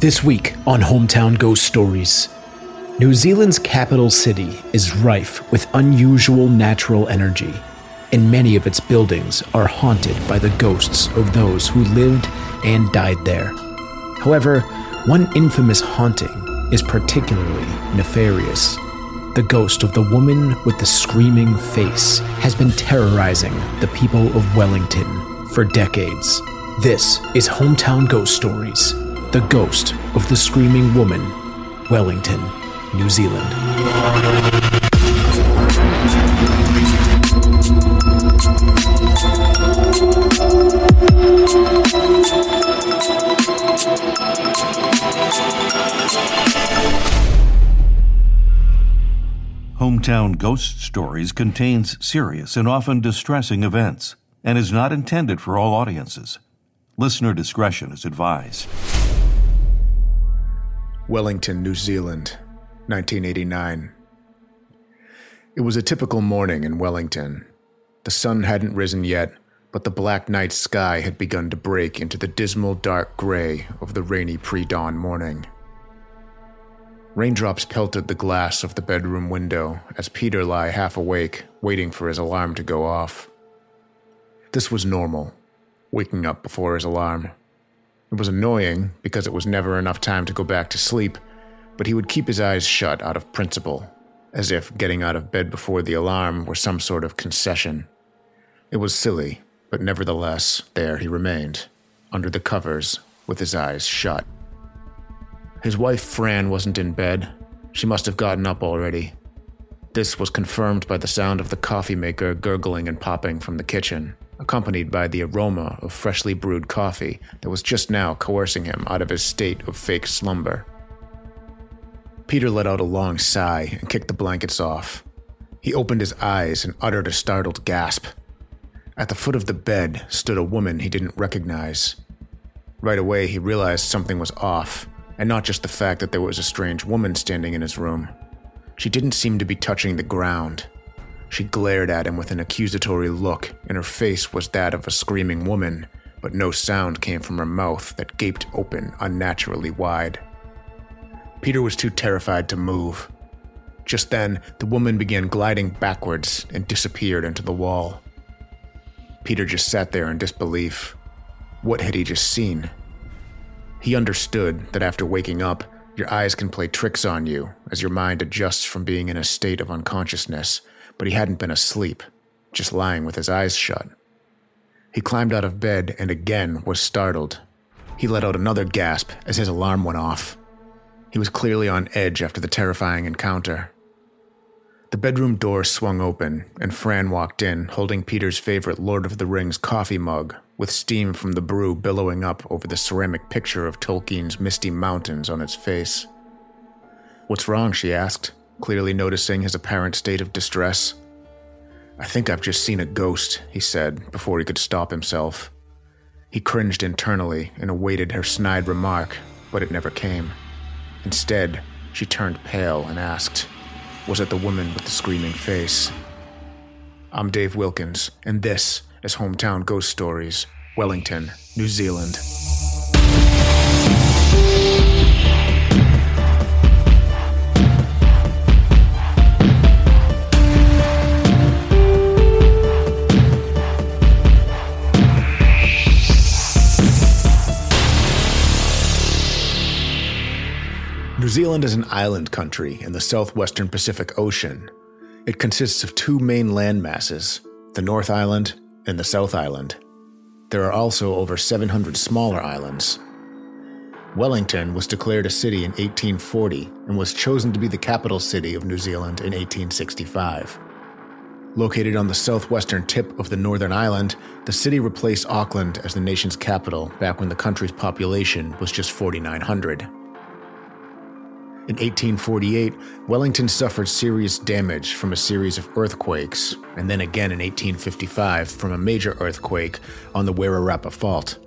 This week on Hometown Ghost Stories, New Zealand's capital city is rife with unusual natural energy, and many of its buildings are haunted by the ghosts of those who lived and died there. However, one infamous haunting is particularly nefarious. The ghost of the woman with the screaming face has been terrorizing the people of Wellington for decades. This is Hometown Ghost Stories The Ghost of the Screaming Woman, Wellington, New Zealand. Hometown Ghost Stories contains serious and often distressing events and is not intended for all audiences. Listener discretion is advised. Wellington, New Zealand, 1989. It was a typical morning in Wellington. The sun hadn't risen yet, but the black night sky had begun to break into the dismal dark gray of the rainy pre dawn morning. Raindrops pelted the glass of the bedroom window as Peter lay half awake, waiting for his alarm to go off. This was normal, waking up before his alarm. It was annoying because it was never enough time to go back to sleep, but he would keep his eyes shut out of principle, as if getting out of bed before the alarm were some sort of concession. It was silly, but nevertheless, there he remained, under the covers, with his eyes shut. His wife Fran wasn't in bed. She must have gotten up already. This was confirmed by the sound of the coffee maker gurgling and popping from the kitchen, accompanied by the aroma of freshly brewed coffee that was just now coercing him out of his state of fake slumber. Peter let out a long sigh and kicked the blankets off. He opened his eyes and uttered a startled gasp. At the foot of the bed stood a woman he didn't recognize. Right away, he realized something was off and not just the fact that there was a strange woman standing in his room. She didn't seem to be touching the ground. She glared at him with an accusatory look, and her face was that of a screaming woman, but no sound came from her mouth that gaped open unnaturally wide. Peter was too terrified to move. Just then, the woman began gliding backwards and disappeared into the wall. Peter just sat there in disbelief. What had he just seen? He understood that after waking up, your eyes can play tricks on you as your mind adjusts from being in a state of unconsciousness, but he hadn't been asleep, just lying with his eyes shut. He climbed out of bed and again was startled. He let out another gasp as his alarm went off. He was clearly on edge after the terrifying encounter. The bedroom door swung open, and Fran walked in, holding Peter's favorite Lord of the Rings coffee mug, with steam from the brew billowing up over the ceramic picture of Tolkien's misty mountains on its face. What's wrong? she asked, clearly noticing his apparent state of distress. I think I've just seen a ghost, he said, before he could stop himself. He cringed internally and awaited her snide remark, but it never came. Instead, she turned pale and asked, was it the woman with the screaming face? I'm Dave Wilkins, and this is Hometown Ghost Stories, Wellington, New Zealand. New Zealand is an island country in the southwestern Pacific Ocean. It consists of two main land masses, the North Island and the South Island. There are also over 700 smaller islands. Wellington was declared a city in 1840 and was chosen to be the capital city of New Zealand in 1865. Located on the southwestern tip of the Northern Island, the city replaced Auckland as the nation's capital back when the country's population was just 4,900. In 1848, Wellington suffered serious damage from a series of earthquakes, and then again in 1855 from a major earthquake on the Wairarapa Fault.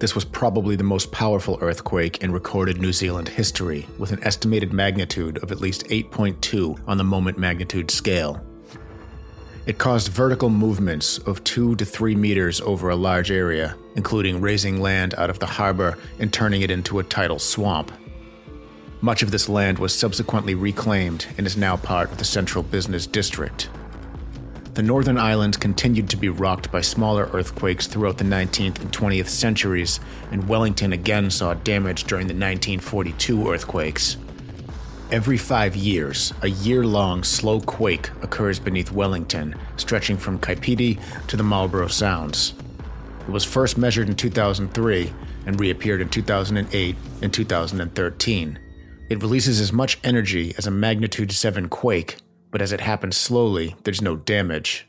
This was probably the most powerful earthquake in recorded New Zealand history, with an estimated magnitude of at least 8.2 on the moment magnitude scale. It caused vertical movements of two to three meters over a large area, including raising land out of the harbor and turning it into a tidal swamp. Much of this land was subsequently reclaimed and is now part of the Central Business District. The northern islands continued to be rocked by smaller earthquakes throughout the 19th and 20th centuries, and Wellington again saw damage during the 1942 earthquakes. Every five years, a year long slow quake occurs beneath Wellington, stretching from Kapiti to the Marlborough Sounds. It was first measured in 2003 and reappeared in 2008 and 2013. It releases as much energy as a magnitude 7 quake, but as it happens slowly, there's no damage.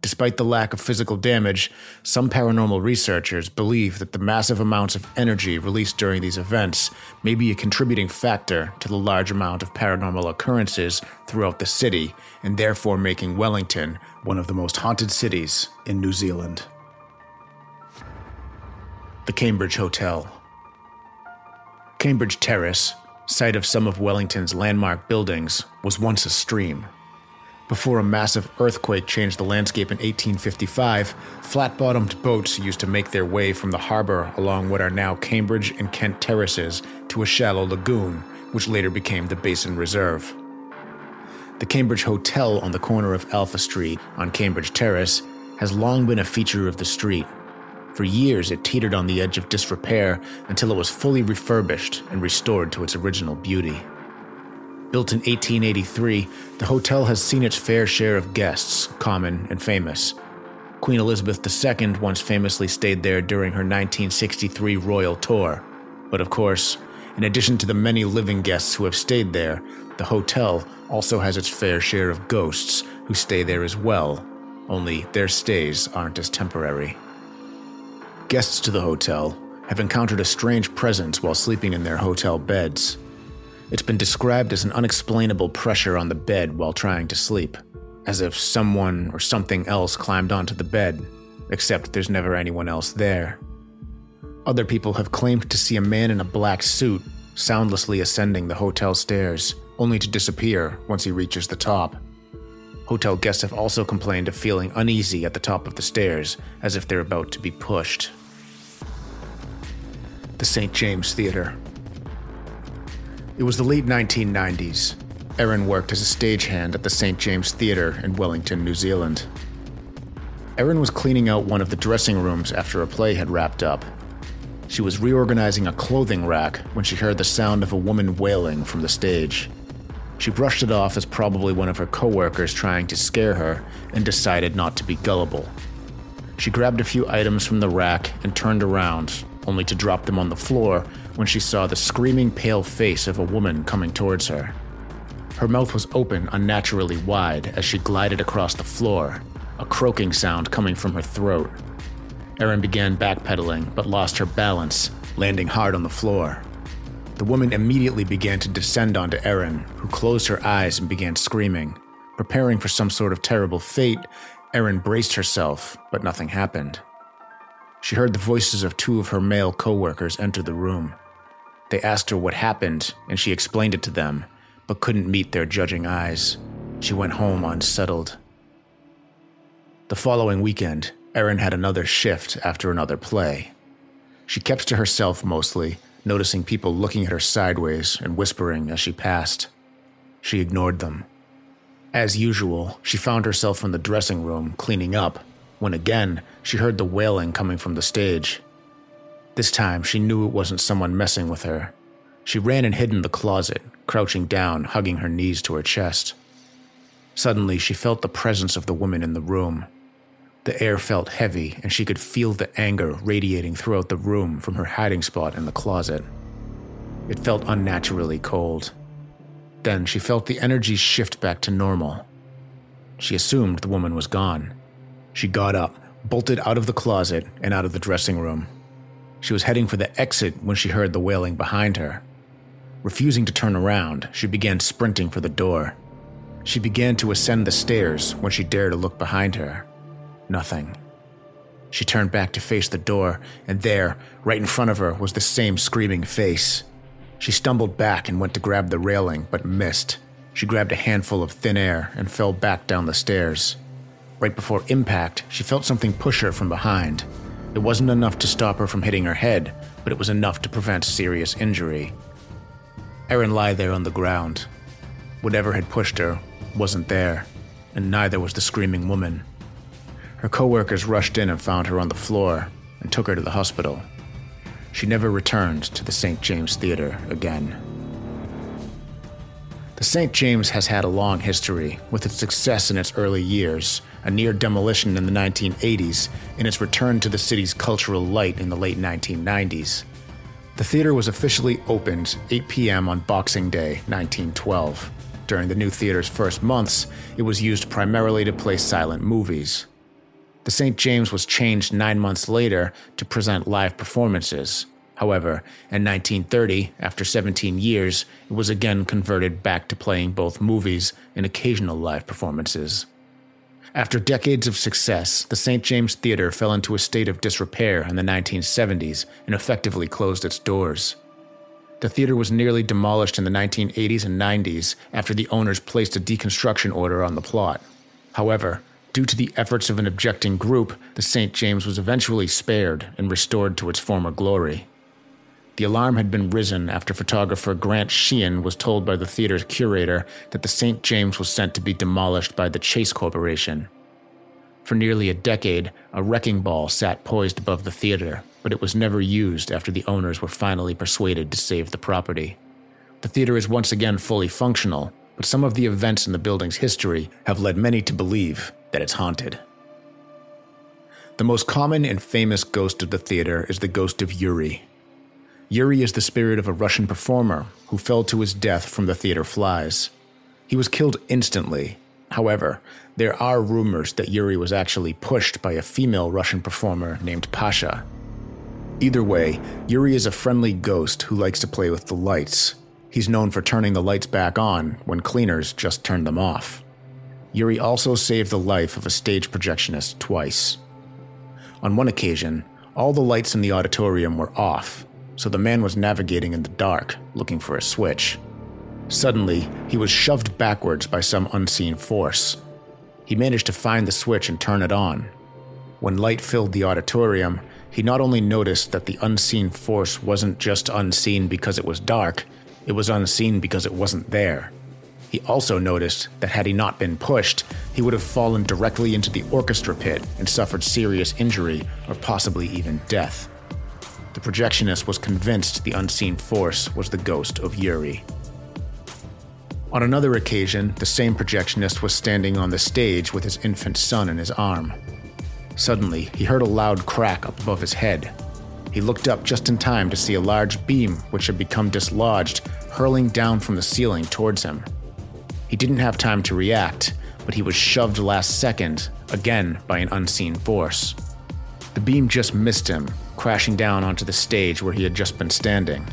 Despite the lack of physical damage, some paranormal researchers believe that the massive amounts of energy released during these events may be a contributing factor to the large amount of paranormal occurrences throughout the city, and therefore making Wellington one of the most haunted cities in New Zealand. The Cambridge Hotel. Cambridge Terrace, site of some of Wellington's landmark buildings, was once a stream. Before a massive earthquake changed the landscape in 1855, flat bottomed boats used to make their way from the harbor along what are now Cambridge and Kent terraces to a shallow lagoon, which later became the Basin Reserve. The Cambridge Hotel on the corner of Alpha Street on Cambridge Terrace has long been a feature of the street. For years, it teetered on the edge of disrepair until it was fully refurbished and restored to its original beauty. Built in 1883, the hotel has seen its fair share of guests, common and famous. Queen Elizabeth II once famously stayed there during her 1963 royal tour. But of course, in addition to the many living guests who have stayed there, the hotel also has its fair share of ghosts who stay there as well, only their stays aren't as temporary. Guests to the hotel have encountered a strange presence while sleeping in their hotel beds. It's been described as an unexplainable pressure on the bed while trying to sleep, as if someone or something else climbed onto the bed, except there's never anyone else there. Other people have claimed to see a man in a black suit soundlessly ascending the hotel stairs, only to disappear once he reaches the top. Hotel guests have also complained of feeling uneasy at the top of the stairs, as if they're about to be pushed. The St. James Theatre. It was the late 1990s. Erin worked as a stagehand at the St. James Theatre in Wellington, New Zealand. Erin was cleaning out one of the dressing rooms after a play had wrapped up. She was reorganizing a clothing rack when she heard the sound of a woman wailing from the stage. She brushed it off as probably one of her coworkers trying to scare her and decided not to be gullible. She grabbed a few items from the rack and turned around, only to drop them on the floor when she saw the screaming pale face of a woman coming towards her. Her mouth was open unnaturally wide as she glided across the floor, a croaking sound coming from her throat. Erin began backpedaling but lost her balance, landing hard on the floor. The woman immediately began to descend onto Erin, who closed her eyes and began screaming. Preparing for some sort of terrible fate, Erin braced herself, but nothing happened. She heard the voices of two of her male coworkers enter the room. They asked her what happened, and she explained it to them, but couldn't meet their judging eyes. She went home unsettled. The following weekend, Erin had another shift after another play. She kept to herself mostly, noticing people looking at her sideways and whispering as she passed. She ignored them. As usual, she found herself in the dressing room cleaning up when again she heard the wailing coming from the stage. This time, she knew it wasn't someone messing with her. She ran and hid in the closet, crouching down, hugging her knees to her chest. Suddenly, she felt the presence of the woman in the room. The air felt heavy, and she could feel the anger radiating throughout the room from her hiding spot in the closet. It felt unnaturally cold. Then she felt the energy shift back to normal. She assumed the woman was gone. She got up, bolted out of the closet, and out of the dressing room. She was heading for the exit when she heard the wailing behind her. Refusing to turn around, she began sprinting for the door. She began to ascend the stairs when she dared to look behind her. Nothing. She turned back to face the door, and there, right in front of her, was the same screaming face. She stumbled back and went to grab the railing, but missed. She grabbed a handful of thin air and fell back down the stairs. Right before impact, she felt something push her from behind. It wasn't enough to stop her from hitting her head, but it was enough to prevent serious injury. Erin lay there on the ground. Whatever had pushed her wasn't there, and neither was the screaming woman. Her coworkers rushed in and found her on the floor and took her to the hospital. She never returned to the St. James Theatre again. The St. James has had a long history, with its success in its early years, a near demolition in the 1980s, and its return to the city's cultural light in the late 1990s. The theater was officially opened 8 p.m. on Boxing Day, 1912. During the new theater's first months, it was used primarily to play silent movies. The St. James was changed nine months later to present live performances. However, in 1930, after 17 years, it was again converted back to playing both movies and occasional live performances. After decades of success, the St. James Theatre fell into a state of disrepair in the 1970s and effectively closed its doors. The theater was nearly demolished in the 1980s and 90s after the owners placed a deconstruction order on the plot. However, due to the efforts of an objecting group, the St. James was eventually spared and restored to its former glory. The alarm had been risen after photographer Grant Sheehan was told by the theater's curator that the St. James was sent to be demolished by the Chase Corporation. For nearly a decade, a wrecking ball sat poised above the theater, but it was never used after the owners were finally persuaded to save the property. The theater is once again fully functional, but some of the events in the building's history have led many to believe that it's haunted. The most common and famous ghost of the theater is the ghost of Yuri, Yuri is the spirit of a Russian performer who fell to his death from the theater flies. He was killed instantly. However, there are rumors that Yuri was actually pushed by a female Russian performer named Pasha. Either way, Yuri is a friendly ghost who likes to play with the lights. He's known for turning the lights back on when cleaners just turned them off. Yuri also saved the life of a stage projectionist twice. On one occasion, all the lights in the auditorium were off, so the man was navigating in the dark, looking for a switch. Suddenly, he was shoved backwards by some unseen force. He managed to find the switch and turn it on. When light filled the auditorium, he not only noticed that the unseen force wasn't just unseen because it was dark, it was unseen because it wasn't there. He also noticed that had he not been pushed, he would have fallen directly into the orchestra pit and suffered serious injury or possibly even death. The projectionist was convinced the unseen force was the ghost of Yuri. On another occasion, the same projectionist was standing on the stage with his infant son in his arm. Suddenly, he heard a loud crack up above his head. He looked up just in time to see a large beam, which had become dislodged, hurling down from the ceiling towards him. He didn't have time to react, but he was shoved last second, again by an unseen force. The beam just missed him, crashing down onto the stage where he had just been standing.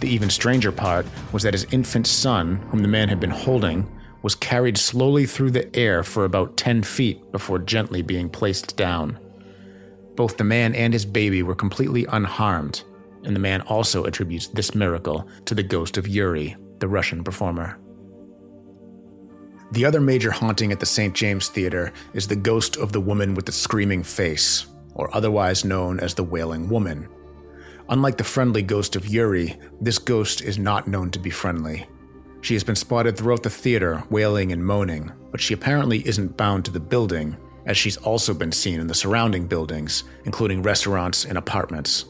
The even stranger part was that his infant son, whom the man had been holding, was carried slowly through the air for about 10 feet before gently being placed down. Both the man and his baby were completely unharmed, and the man also attributes this miracle to the ghost of Yuri, the Russian performer. The other major haunting at the St. James Theater is the ghost of the woman with the screaming face, or otherwise known as the Wailing Woman. Unlike the friendly ghost of Yuri, this ghost is not known to be friendly. She has been spotted throughout the theater, wailing and moaning, but she apparently isn't bound to the building, as she's also been seen in the surrounding buildings, including restaurants and apartments.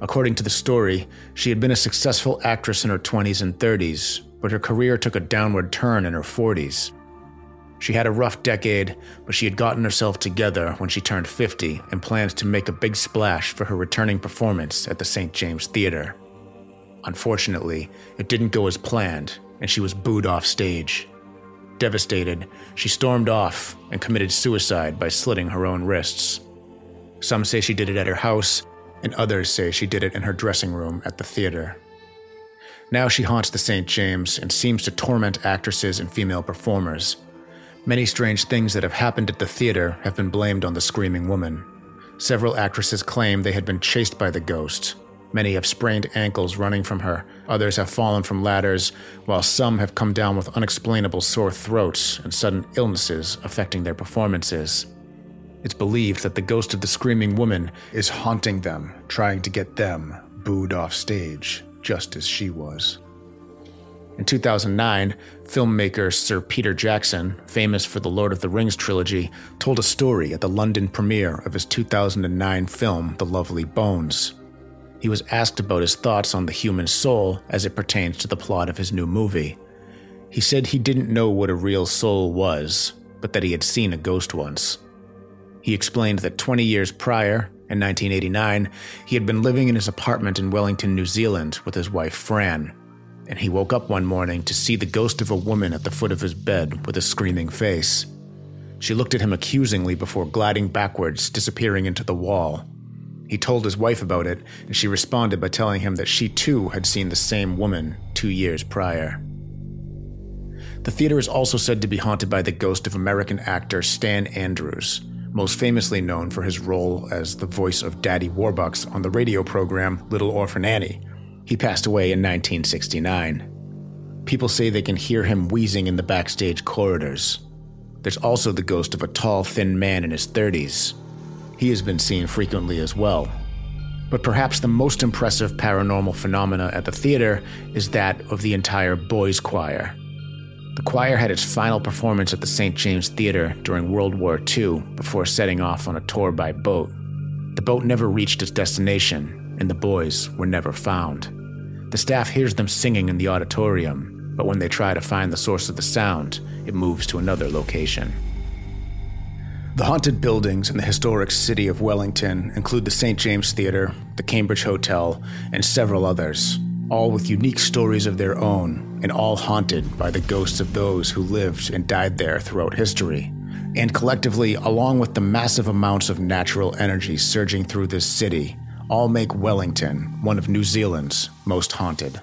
According to the story, she had been a successful actress in her 20s and 30s, but her career took a downward turn in her 40s. She had a rough decade, but she had gotten herself together when she turned 50 and planned to make a big splash for her returning performance at the St. James Theatre. Unfortunately, it didn't go as planned, and she was booed off stage. Devastated, she stormed off and committed suicide by slitting her own wrists. Some say she did it at her house, and others say she did it in her dressing room at the theater. Now she haunts the St. James and seems to torment actresses and female performers, Many strange things that have happened at the theater have been blamed on the screaming woman. Several actresses claim they had been chased by the ghost. Many have sprained ankles running from her. Others have fallen from ladders, while some have come down with unexplainable sore throats and sudden illnesses affecting their performances. It's believed that the ghost of the screaming woman is haunting them, trying to get them booed off stage, just as she was. In 2009, filmmaker Sir Peter Jackson, famous for the Lord of the Rings trilogy, told a story at the London premiere of his 2009 film, The Lovely Bones. He was asked about his thoughts on the human soul as it pertains to the plot of his new movie. He said he didn't know what a real soul was, but that he had seen a ghost once. He explained that 20 years prior, in 1989, he had been living in his apartment in Wellington, New Zealand, with his wife Fran and he woke up one morning to see the ghost of a woman at the foot of his bed with a screaming face. She looked at him accusingly before gliding backwards, disappearing into the wall. He told his wife about it, and she responded by telling him that she too had seen the same woman two years prior. The theater is also said to be haunted by the ghost of American actor Stan Andrews, most famously known for his role as the voice of Daddy Warbucks on the radio program Little Orphan Annie, he passed away in 1969. People say they can hear him wheezing in the backstage corridors. There's also the ghost of a tall, thin man in his 30s. He has been seen frequently as well. But perhaps the most impressive paranormal phenomena at the theater is that of the entire boys' choir. The choir had its final performance at the St. James Theater during World War II before setting off on a tour by boat. The boat never reached its destination, and the boys were never found. The staff hears them singing in the auditorium, but when they try to find the source of the sound, it moves to another location. The haunted buildings in the historic city of Wellington include the St. James Theatre, the Cambridge Hotel, and several others, all with unique stories of their own, and all haunted by the ghosts of those who lived and died there throughout history. And collectively, along with the massive amounts of natural energy surging through this city, all make Wellington one of New Zealand's most haunted.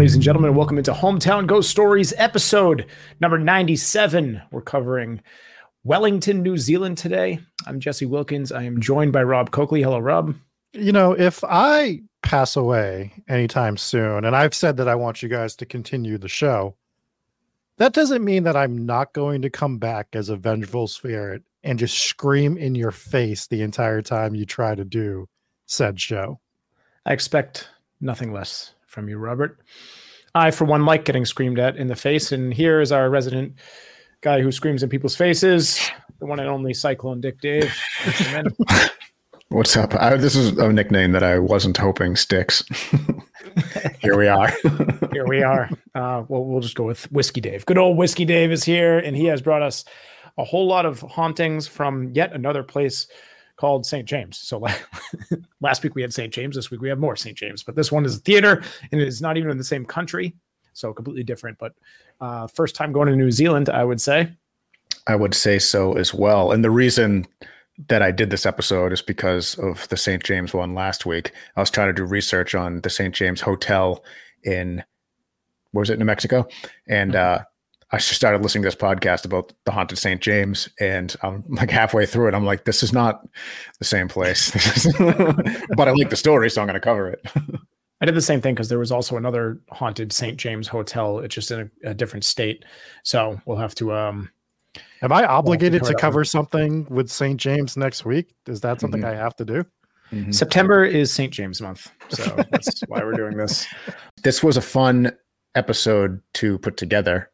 Ladies and gentlemen? Welcome into Hometown Ghost Stories episode number 97. We're covering Wellington, New Zealand today. I'm Jesse Wilkins. I am joined by Rob Coakley. Hello, Rob. You know, if I pass away anytime soon, and I've said that I want you guys to continue the show, that doesn't mean that I'm not going to come back as a vengeful spirit and just scream in your face the entire time you try to do said show. I expect nothing less from you, Robert. I, for one, like getting screamed at in the face. And here is our resident guy who screams in people's faces, the one and only Cyclone Dick Dave. What's up? I, this is a nickname that I wasn't hoping sticks. here we are. here we are. Uh, well, we'll just go with Whiskey Dave. Good old Whiskey Dave is here, and he has brought us a whole lot of hauntings from yet another place called St. James. So like last week we had St. James. This week we have more St. James, but this one is a theater and it is not even in the same country. So completely different. But uh, first time going to New Zealand, I would say. I would say so as well. And the reason that I did this episode is because of the St. James one last week. I was trying to do research on the St. James Hotel in, where was it, New Mexico? And mm-hmm. uh, I just started listening to this podcast about the haunted St. James, and I'm like halfway through it. I'm like, this is not the same place, but I like the story, so I'm going to cover it. I did the same thing because there was also another haunted St. James hotel. It's just in a, a different state, so we'll have to. um Am I obligated to, to cover something with St. James next week? Is that something mm-hmm. I have to do? Mm-hmm. September is St. James month, so that's why we're doing this. This was a fun episode to put together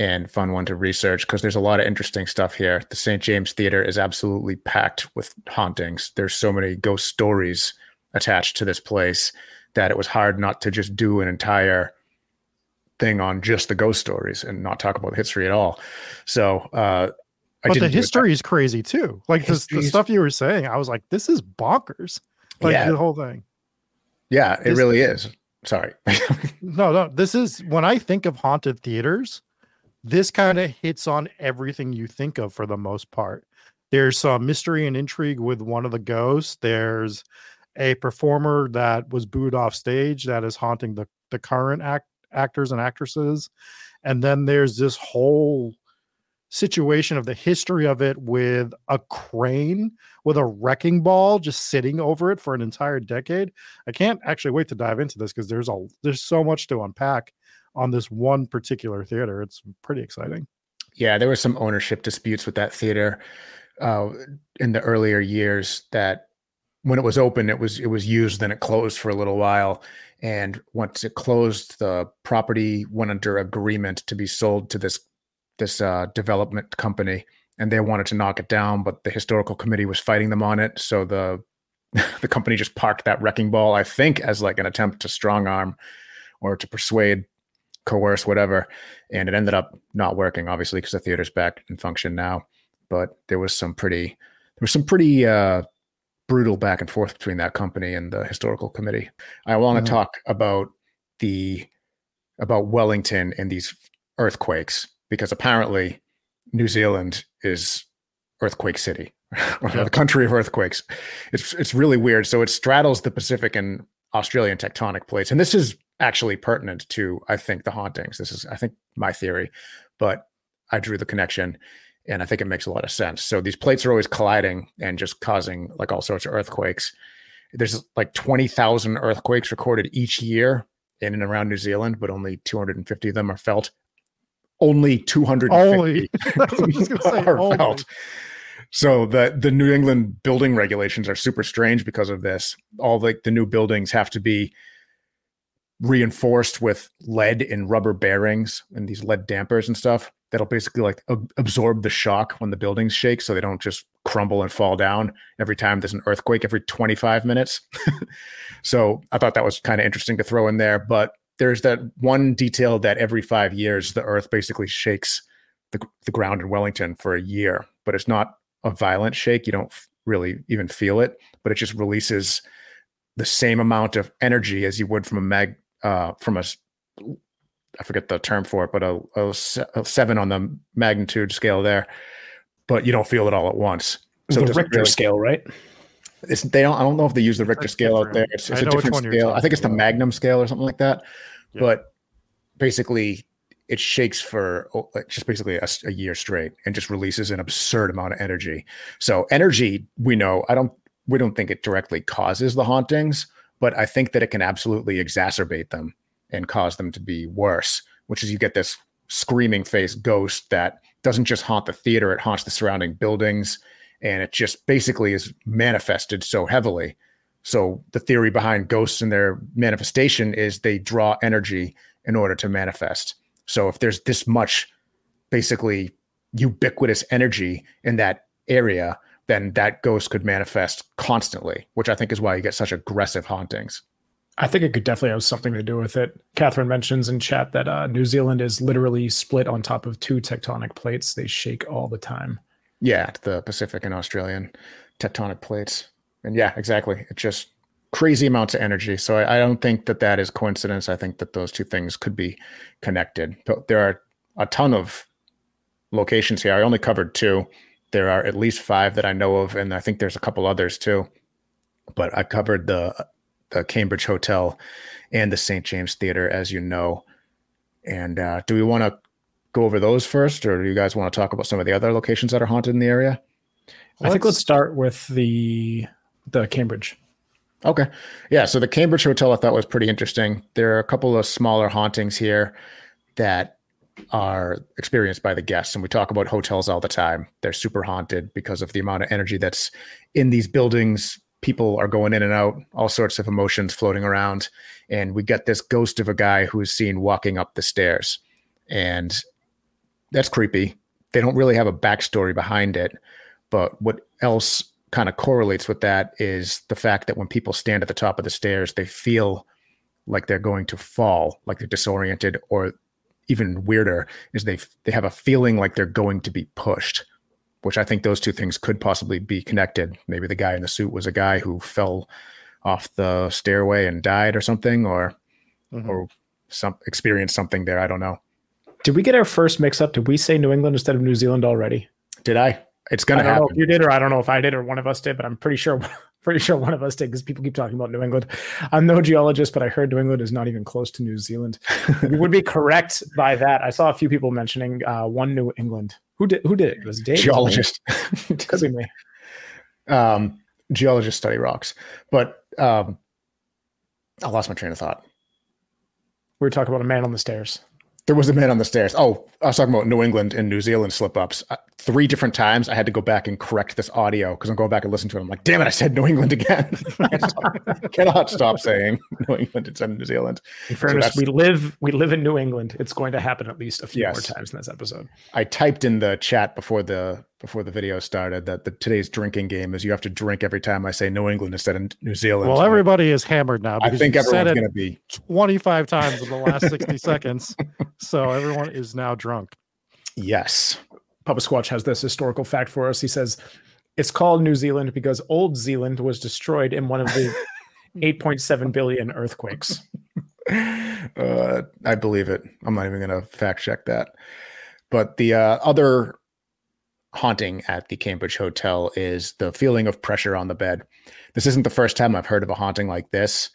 and fun one to research because there's a lot of interesting stuff here. The St. James Theater is absolutely packed with hauntings. There's so many ghost stories attached to this place that it was hard not to just do an entire thing on just the ghost stories and not talk about the history at all. So, uh, I but the history is crazy too. Like this, the stuff you were saying, I was like, this is bonkers. Like Yeah. the whole thing. Yeah, it this- really is. Sorry. No, no. This is when I think of haunted theaters, this kind of hits on everything you think of for the most part. There's some mystery and intrigue with one of the ghosts. There's a performer that was booed off stage that is haunting the, the current act, actors and actresses. And then there's this whole situation of the history of it with a crane with a wrecking ball just sitting over it for an entire decade. I can't actually wait to dive into this because there's a there's so much to unpack on this one particular theater. It's pretty exciting. yeah, there were some ownership disputes with that theater uh, in the earlier years. That when it was open, it was it was used, then it closed for a little while, and once it closed, the property went under agreement to be sold to this this uh, development company, and they wanted to knock it down, but the historical committee was fighting them on it, so the the company just parked that wrecking ball, I think, as like an attempt to strong arm or to persuade, coerce, whatever. And it ended up not working obviously because the theater's back in function now. But there was some pretty there was some pretty uh brutal back and forth between that company and the historical committee. I want to Mhm. talk about the about wellington and these earthquakes because apparently new zealand is earthquake city or Yeah. the country of earthquakes. It's it's really weird. So it straddles the pacific and australian tectonic plates. And this is actually pertinent to i think the hauntings this is i think my theory but i drew the connection and i think it makes a lot of sense so these plates are always colliding and just causing like all sorts of earthquakes there's like 20,000 earthquakes recorded each year in and around new zealand but only 250 of them are felt only 250 Only. I was just gonna say are only. felt. So the the New England building regulations are super strange because of this. All the the new buildings have to be reinforced with lead and rubber bearings and these lead dampers and stuff that'll basically like ab- absorb the shock when the buildings shake so they don't just crumble and fall down every time there's an earthquake every 25 minutes. so I thought that was kind of interesting to throw in there, but there's that one detail that every 5 years the earth basically shakes the, the ground in Wellington for a year, but it's not a violent shake. You don't really even feel it, but it just releases the same amount of energy as you would from a mag uh, from a I forget the term for it, but a, a a seven on the magnitude scale there, but you don't feel it all at once. it the Richter really- scale, right? It's, they don't. I don't know if they use the Richter That's scale out there. It's, it's I a know which different scale. I think it's the talking. Magnum scale or something like that. Yeah. But basically, it shakes for oh, just basically a year straight and just releases an absurd amount of energy. So energy, we know. I don't. We don't think it directly causes the hauntings, but I think that it can absolutely exacerbate them and cause them to be worse. Which is you get this screaming face ghost that doesn't just haunt the theater; it haunts the surrounding buildings and it just basically is manifested so heavily. So the theory behind ghosts and their manifestation is they draw energy in order to manifest. So if there's this much basically ubiquitous energy in that area, then that ghost could manifest constantly, which I think is why you get such aggressive hauntings. I think it could definitely have something to do with it. Catherine mentions in chat that uh, New Zealand is literally split on top of two tectonic plates. They shake all the time. Yeah, the Pacific and Australian tectonic plates. And yeah, exactly. It's just crazy amounts of energy. So I, I don't think that that is coincidence. I think that those two things could be connected. But there are a ton of locations here. I only covered two. There are at least five that I know of, and I think there's a couple others too. But I covered the the Cambridge Hotel and the St. James Theater, as you know. And uh, do we want to go over those first, or do you guys want to talk about some of the other locations that are haunted in the area? I think let's start with the the Cambridge. Okay. Yeah. So the Cambridge Hotel I thought was pretty interesting. There are a couple of smaller hauntings here that are experienced by the guests. And we talk about hotels all the time. They're super haunted because of the amount of energy that's in these buildings. People are going in and out, all sorts of emotions floating around. And we get this ghost of a guy who is seen walking up the stairs. And that's creepy. They don't really have a backstory behind it. But what else kind of correlates with that is the fact that when people stand at the top of the stairs, they feel like they're going to fall, like they're disoriented, or even weirder is they they have a feeling like they're going to be pushed. which I think those two things could possibly be connected. Maybe the guy in the suit was a guy who fell off the stairway and died or something, or Mhm. or some experienced something there. I don't know. Did we get our first mix up? Did we say New England instead of New Zealand already? Did I? It's gonna don't know happen. if you did, or I don't know if I did, or one of us did, but I'm pretty sure, pretty sure one of us did because people keep talking about New England. I'm no geologist, but I heard New England is not even close to New Zealand. we would be correct by that. I saw a few people mentioning uh, one New England. Who did? Who did it? it was Dave? Geologist. Could be me. um, geologists study rocks, but um, I lost my train of thought. We were talking about a man on the stairs. There was a man on the stairs. Oh, I was talking about New England and New Zealand slip ups. Uh, three different times I had to go back and correct this audio because I'm going back and listening to it. I'm like, damn it, I said New England again. I cannot stop saying New England instead of New Zealand. In fairness, that's- we live we live in New England. It's going to happen at least a few more times in this episode. I typed in the chat before the before the video started that the today's drinking game is you have to drink every time I say New England instead of New Zealand. Well, everybody is hammered now I think everyone's going to be 25 times in the last 60 seconds. So everyone is now drunk. yes. Papa Squatch has this historical fact for us. He says it's called New Zealand because Old Zealand was destroyed in one of the 8.7 billion earthquakes. uh, I believe it. I'm not even going to fact check that. But the uh, other haunting at the Cambridge Hotel is the feeling of pressure on the bed. This isn't the first time I've heard of a haunting like this.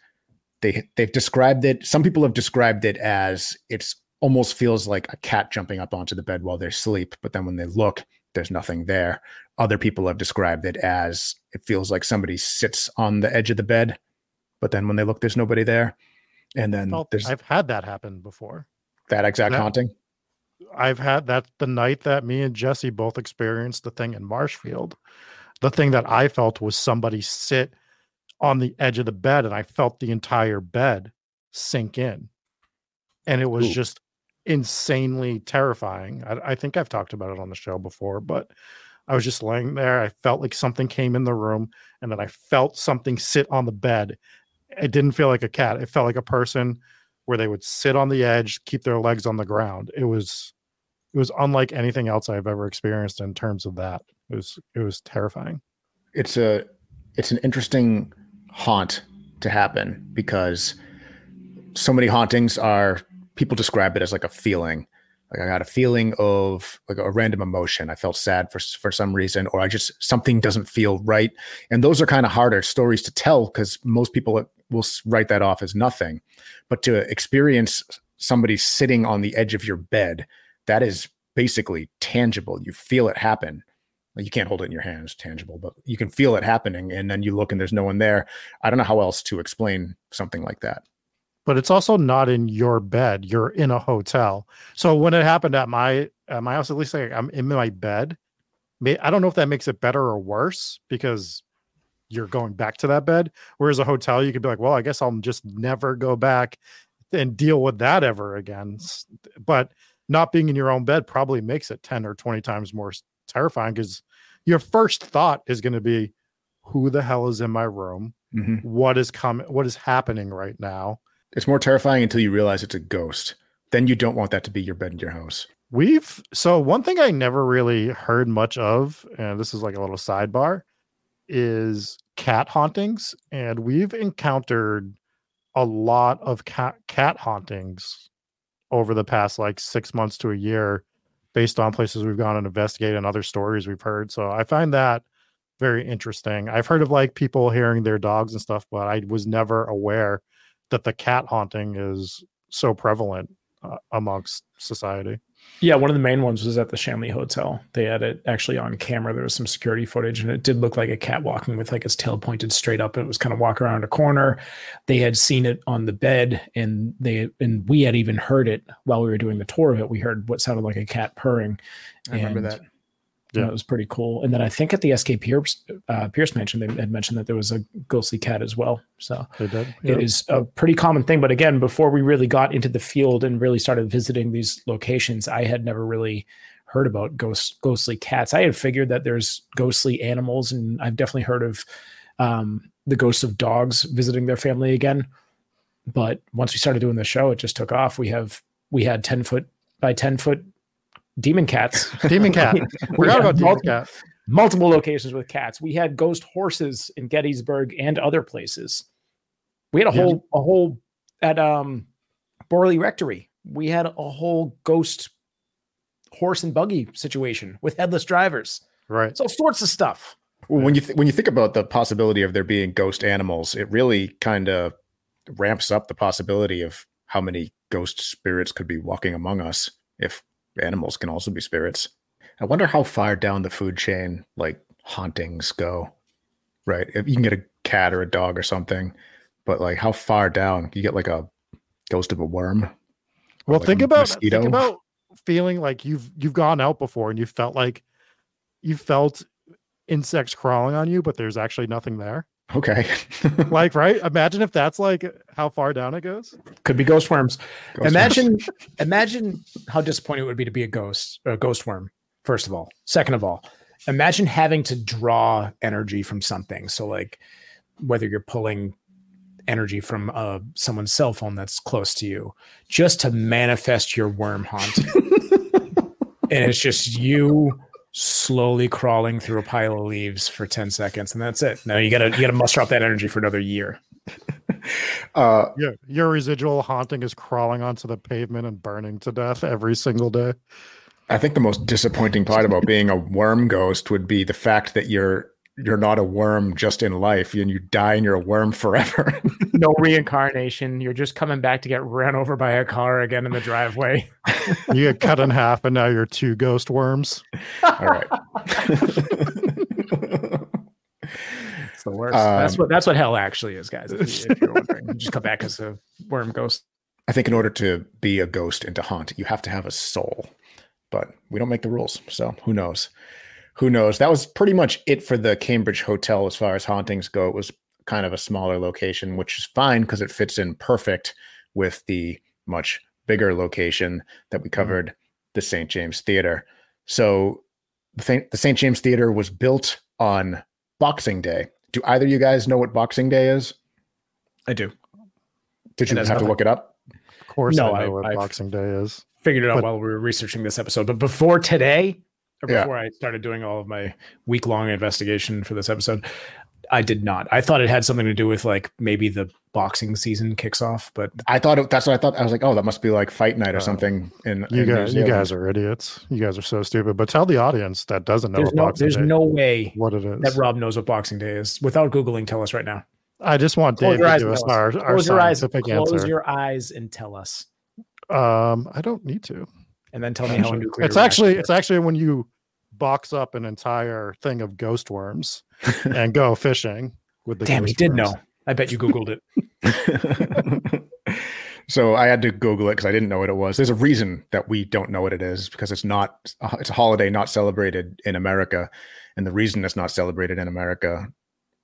They they've described it. Some people have described it as it's almost feels like a cat jumping up onto the bed while they're asleep, but then when they look, there's nothing there. Other people have described it as it feels like somebody sits on the edge of the bed, but then when they look, there's nobody there. And then I've had that happen before. that exact that- haunting. I've had that the night that me and Jesse both experienced the thing in Marshfield. The thing that I felt was somebody sit on the edge of the bed, and I felt the entire bed sink in. And it was Ooh. just insanely terrifying. I, I think I've talked about it on the show before, but I was just laying there. I felt like something came in the room, and then I felt something sit on the bed. It didn't feel like a cat. It felt like a person where they would sit on the edge, keep their legs on the ground. It was it was unlike anything else I've ever experienced in terms of that. It was it was terrifying. It's a it's an interesting haunt to happen because so many hauntings are people describe it as like a feeling. Like I got a feeling of like a random emotion. I felt sad for for some reason, or I just something doesn't feel right. And those are kind of harder stories to tell because most people will write that off as nothing. But to experience somebody sitting on the edge of your bed, that is basically tangible. You feel it happen. You can't hold it in your hands, tangible, but you can feel it happening. And then you look, and there's no one there. I don't know how else to explain something like that. But it's also not in your bed. You're in a hotel. So when it happened at my at my house, at least like I'm in my bed. I don't know if that makes it better or worse because you're going back to that bed. Whereas a hotel, you could be like, well, I guess I'll just never go back and deal with that ever again. But not being in your own bed probably makes it 10 or 20 times more terrifying because your first thought is going to be, who the hell is in my room? Mhm. What is coming? What is happening right now? It's more terrifying until you realize it's a ghost. Then you don't want that to be your bed in your house. We've so one thing I never really heard much of, and this is like a little sidebar, is cat hauntings, and we've encountered a lot of cat cat hauntings over the past like six months to a year, based on places we've gone and investigated and other stories we've heard. So I find that very interesting. I've heard of like people hearing their dogs and stuff, but I was never aware that the cat haunting is so prevalent uh, amongst society. Yeah, one of the main ones was at the Shanley Hotel. They had it actually on camera. There was some security footage, and it did look like a cat walking with like its tail pointed straight up. It was kind of walking around a corner. They had seen it on the bed, and they and we had even heard it while we were doing the tour of it. We heard what sounded like a cat purring. I remember that. Yeah, it was pretty cool. And then I think at the SK Pierce uh, Pierce Mansion, they had mentioned that there was a ghostly cat as well. So did. it is a pretty common thing. But again, before we really got into the field and really started visiting these locations, I had never really heard about ghost ghostly cats. I had figured that there's ghostly animals, and I've definitely heard of um, the ghosts of dogs visiting their family again. But once we started doing the show, it just took off. We have we had ten foot by ten foot demon cats. Demon cat. We Forgot about demon multiple- cat. multiple locations with cats. We had ghost horses in Gettysburg and other places. We had a Yeah. whole a whole at um Borley Rectory. We had a whole ghost horse and buggy situation with headless drivers. Right. It's all sorts of stuff. Well, when you th- when you think about the possibility of there being ghost animals, it really kind of ramps up the possibility of how many ghost spirits could be walking among us if animals can also be spirits. I wonder how far down the food chain like hauntings go. Right? If you can get a cat or a dog or something, but like how far down you get like a ghost of a worm? Well, like think about mosquito. think about feeling like you've you've gone out before and you felt like you felt insects crawling on you, but there's actually nothing there. Okay. Like, right? Imagine if that's like how far down it goes. Could be ghost worms. Ghost imagine imagine how disappointing it would be to be a ghost, a ghost worm, first of all. Second of all, imagine having to draw energy from something. So like whether you're pulling energy from uh, someone's cell phone that's close to you just to manifest your worm haunt. and it's just you slowly crawling through a pile of leaves for 10 seconds and that's it. Now you got to you got to muster up that energy for another year. uh Yeah, your residual haunting is crawling onto the pavement and burning to death every single day. I think the most disappointing part about being a worm ghost would be the fact that you're you're not a worm just in life and you die and you're a worm forever. no reincarnation. You're just coming back to get ran over by a car again in the driveway. You get cut in half, and now you're two ghost worms. All right. It's the worst. that's Um, what that's what hell actually is, guys. If, you, if you're wondering, you just come back as a worm ghost. I think in order to be a ghost and to haunt, you have to have a soul. But we don't make the rules, so who knows? Who knows? That was pretty much it for the Cambridge Hotel as far as hauntings go. It was kind of a smaller location, which is fine because it fits in perfect with the much bigger location that we mm-hmm. covered, the St. James Theater. So the St. James Theater was built on Boxing Day. Do either of you guys know what Boxing Day is? I do. Did you has have to look it up? Of course, No, I I- know what I've- Boxing Day is. Figured it out But- while we were researching this episode. But before today, or Yeah. before I started doing all of my week long investigation for this episode, I did not. I thought it had something to do with like maybe the boxing season kicks off, but I thought it, that's what I thought. I was like, oh, that must be like fight night or Uh, something. In You in guys, you guys are idiots. You guys are so stupid. But tell the audience that doesn't know there's what no Boxing there's Day, no way what it is. that Rob knows what Boxing Day is. Without Googling, tell us right now. I just want Close Dave your to give us our, our Close your eyes. scientific Close your eyes and tell us. Um, I don't need to. And then tell me how a nuclear It's actually reactor it's actually when you box up an entire thing of ghost worms and go fishing with the Damn, he ghost did worms. know. I bet you Googled it. so I had to Google it because I didn't know what it was. There's a reason that we don't know what it is because it's not. It's a holiday not celebrated in America, and the reason it's not celebrated in America,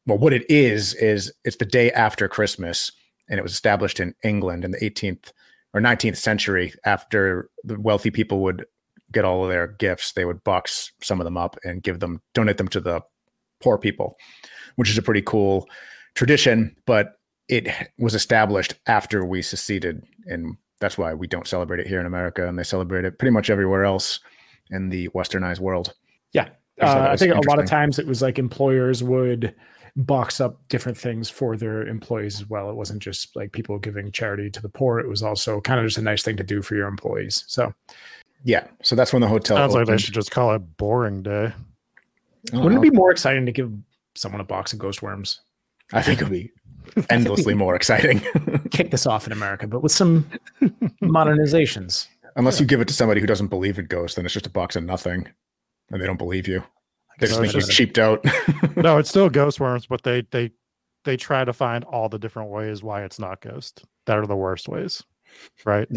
well, what it is is it's the day after Christmas, and it was established in England in the 18th or 19th century. After the wealthy people would get all of their gifts, they would box some of them up and give them, donate them to the poor people, which is a pretty cool tradition. But it was established after we seceded, and that's why we don't celebrate it here in America, and they celebrate it pretty much everywhere else in the westernized world. Yeah. I Uh, I think a lot of times it was like employers would box up different things for their employees as well. It wasn't just like people giving charity to the poor. It was also kind of just a nice thing to do for your employees. So Yeah, so that's when the hotel. Sounds like they should just call it boring day. Oh, wouldn't it be more exciting to give someone a box of ghost worms? I think it would be endlessly more exciting. Kick this off in America, but with some modernizations. Unless you give it to somebody who doesn't believe in ghosts, then it's just a box of nothing, and they don't believe you. They just So think it's you cheaped out. No, it's still ghost worms, but they they they try to find all the different ways why it's not ghost. That are the worst ways. Right?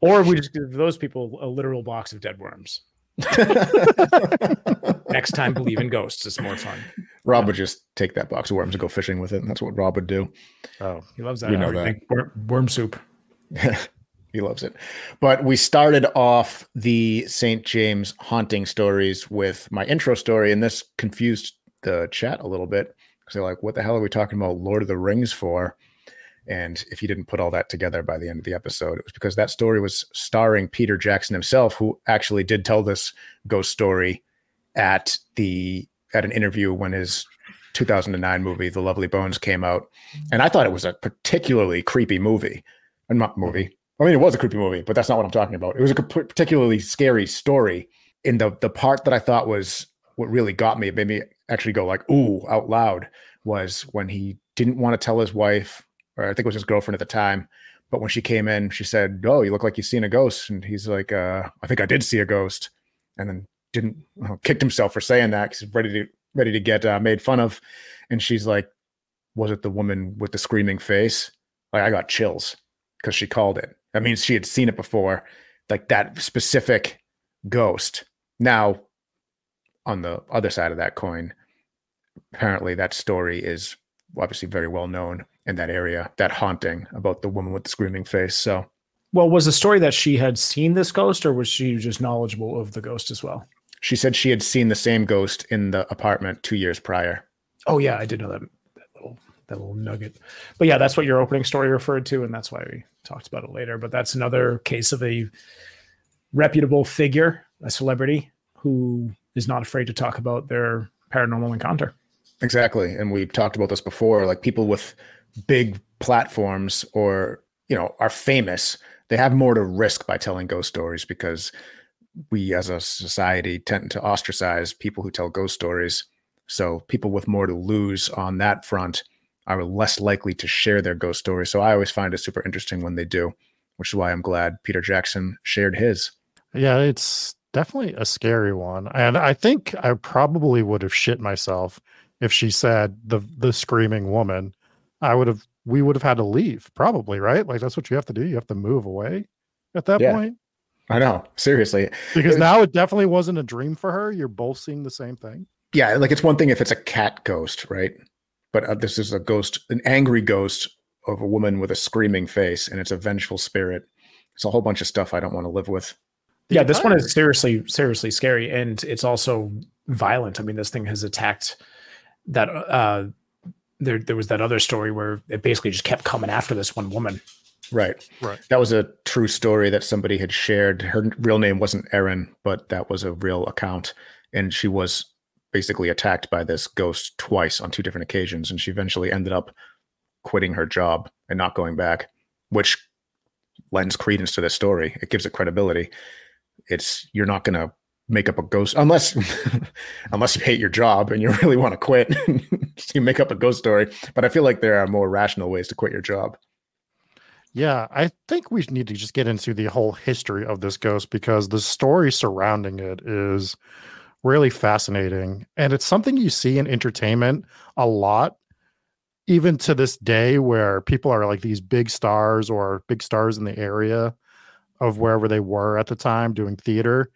Or we just give those people a literal box of dead worms. Next time, believe in ghosts. It's more fun. Rob would just take that box of worms and go fishing with it. And that's what Rob would do. Oh. He loves that. You know everything. Worm, worm soup. he loves it. But we started off the St. James haunting stories with my intro story, and this confused the chat a little bit because they're like, what the hell are we talking about Lord of the Rings for? And if you didn't put all that together by the end of the episode, it was because that story was starring Peter Jackson himself, who actually did tell this ghost story at the at an interview when his 2009 movie The Lovely Bones came out. And I thought it was a particularly creepy movie. Not movie. I mean, it was a creepy movie, but that's not what I'm talking about. It was a particularly scary story. In the the part that I thought was what really got me, it made me actually go like "ooh" out loud was when he didn't want to tell his wife, or I think it was his girlfriend at the time. But when she came in, she said, "Oh, you look like you've seen a ghost," and he's like, uh, "I think I did see a ghost," and then didn't kicked himself for saying that because he's ready to ready to get uh, made fun of. And she's like, "Was it the woman with the screaming face?" Like I got chills because she called it. That means she had seen it before, like that specific ghost. Now, on the other side of that coin, apparently that story is obviously very well known in that area, that haunting about the woman with the screaming face. So, well, was the story that she had seen this ghost, or was she just knowledgeable of the ghost as well? She said she had seen the same ghost in the apartment two years prior. Oh yeah, I did know that that little that little nugget. But yeah, that's what your opening story referred to, and that's why we talked about it later. But that's another case of a reputable figure, a celebrity who is not afraid to talk about their paranormal encounter. Exactly. And we've talked about this before. Like people with big platforms or, you know, are famous, they have more to risk by telling ghost stories because we as a society tend to ostracize people who tell ghost stories. So people with more to lose on that front are less likely to share their ghost story. So I always find it super interesting when they do, which is why I'm glad Peter Jackson shared his. Yeah, it's definitely a scary one. And I think I probably would have shit myself if she said the the screaming woman. I would have we would have had to leave, probably, right? Like that's what you have to do. You have to move away at that yeah. point. I know, seriously. Because it was, now it definitely wasn't a dream for her. You're both seeing the same thing. Yeah, like it's one thing if it's a cat ghost, right? But uh, this is a ghost, an angry ghost of a woman with a screaming face, and it's a vengeful spirit. It's a whole bunch of stuff I don't want to live with. Yeah, this one is seriously, seriously scary, and it's also violent. I mean, this thing has attacked that. Uh, there, there was that other story where it basically just kept coming after this one woman. Right, right. That was a true story that somebody had shared. Her real name wasn't Erin, but that was a real account, and she was basically attacked by this ghost twice on two different occasions, and she eventually ended up quitting her job and not going back, which lends credence to this story. It gives it credibility. It's you're not going to make up a ghost unless unless you hate your job and you really want to quit. you make up a ghost story, but I feel like there are more rational ways to quit your job. Yeah, I think we need to just get into the whole history of this ghost because the story surrounding it is really fascinating. And it's something you see in entertainment a lot, even to this day, where people are like these big stars or big stars in the area of wherever they were at the time doing theater.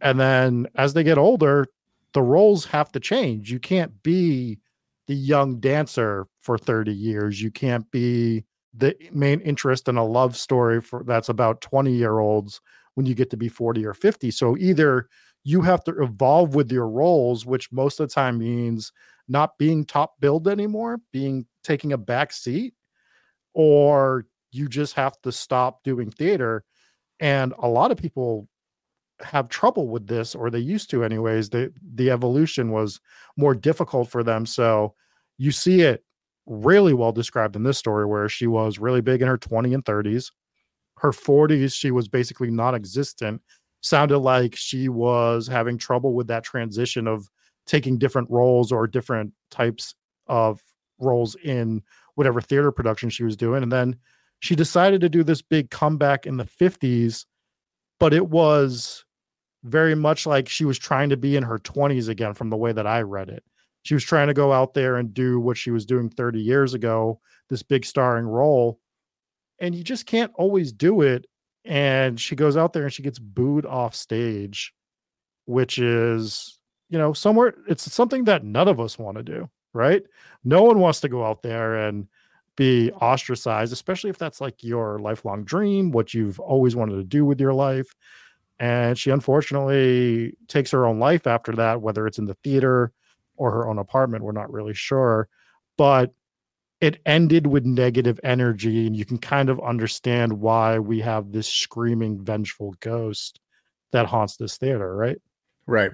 And then as they get older, the roles have to change. You can't be the young dancer for 30 years. You can't be the main interest in a love story for that's about 20 year olds when you get to be 40 or 50. So either you have to evolve with your roles, which most of the time means not being top billed anymore, being taking a back seat, or you just have to stop doing theater. And a lot of people have trouble with this, or they used to, anyways. The the evolution was more difficult for them. So you see it really well described in this story where she was really big in her 20 and 30s. Her 40s, she was basically non existent sounded like she was having trouble with that transition of taking different roles or different types of roles in whatever theater production she was doing. And then she decided to do this big comeback in the 50s, but it was very much like she was trying to be in her 20s again from the way that I read it. She was trying to go out there and do what she was doing 30 years ago, this big starring role. And you just can't always do it and she goes out there and she gets booed off stage which is you know somewhere it's something that none of us want to do right? No one wants to go out there and be ostracized especially if that's like your lifelong dream what you've always wanted to do with your life. And she unfortunately takes her own life after that whether it's in the theater or her own apartment we're not really sure. But it ended with negative energy and you can kind of understand why we have this screaming vengeful ghost that haunts this theater right? Right.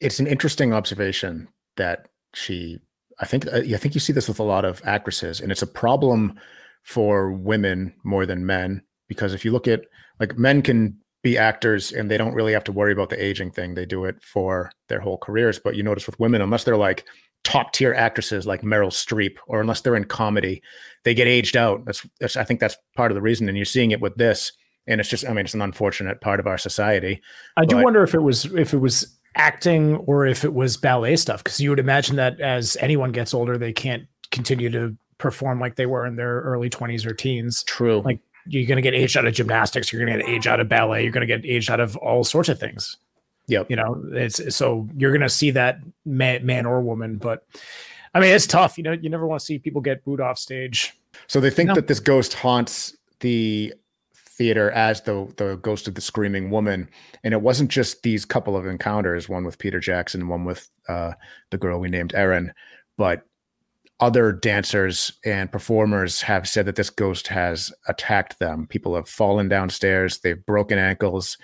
It's an interesting observation that she i think uh, i think you see this with a lot of actresses and it's a problem for women more than men because if you look at like men can be actors and they don't really have to worry about the aging thing. They do it for their whole careers but you notice with women unless they're like top tier actresses like Meryl Streep, or unless they're in comedy, they get aged out. That's, that's, I think that's part of the reason, and you're seeing it with this. And it's just, I mean, it's an unfortunate part of our society. I do wonder if it was if it was acting or if it was ballet stuff, because you would imagine that as anyone gets older, they can't continue to perform like they were in their early 20s or teens. True. Like you're going to get aged out of gymnastics, you're going to get aged out of ballet, you're going to get aged out of all sorts of things. Yep. You know, it's so you're going to see that man, man or woman, but I mean, it's tough. You know, you never want to see people get booed off stage. So they think no. that this ghost haunts the theater as the the ghost of the screaming woman, and it wasn't just these couple of encounters, one with Peter Jackson, one with uh, the girl we named Erin, but other dancers and performers have said that this ghost has attacked them. People have fallen downstairs, they've broken ankles,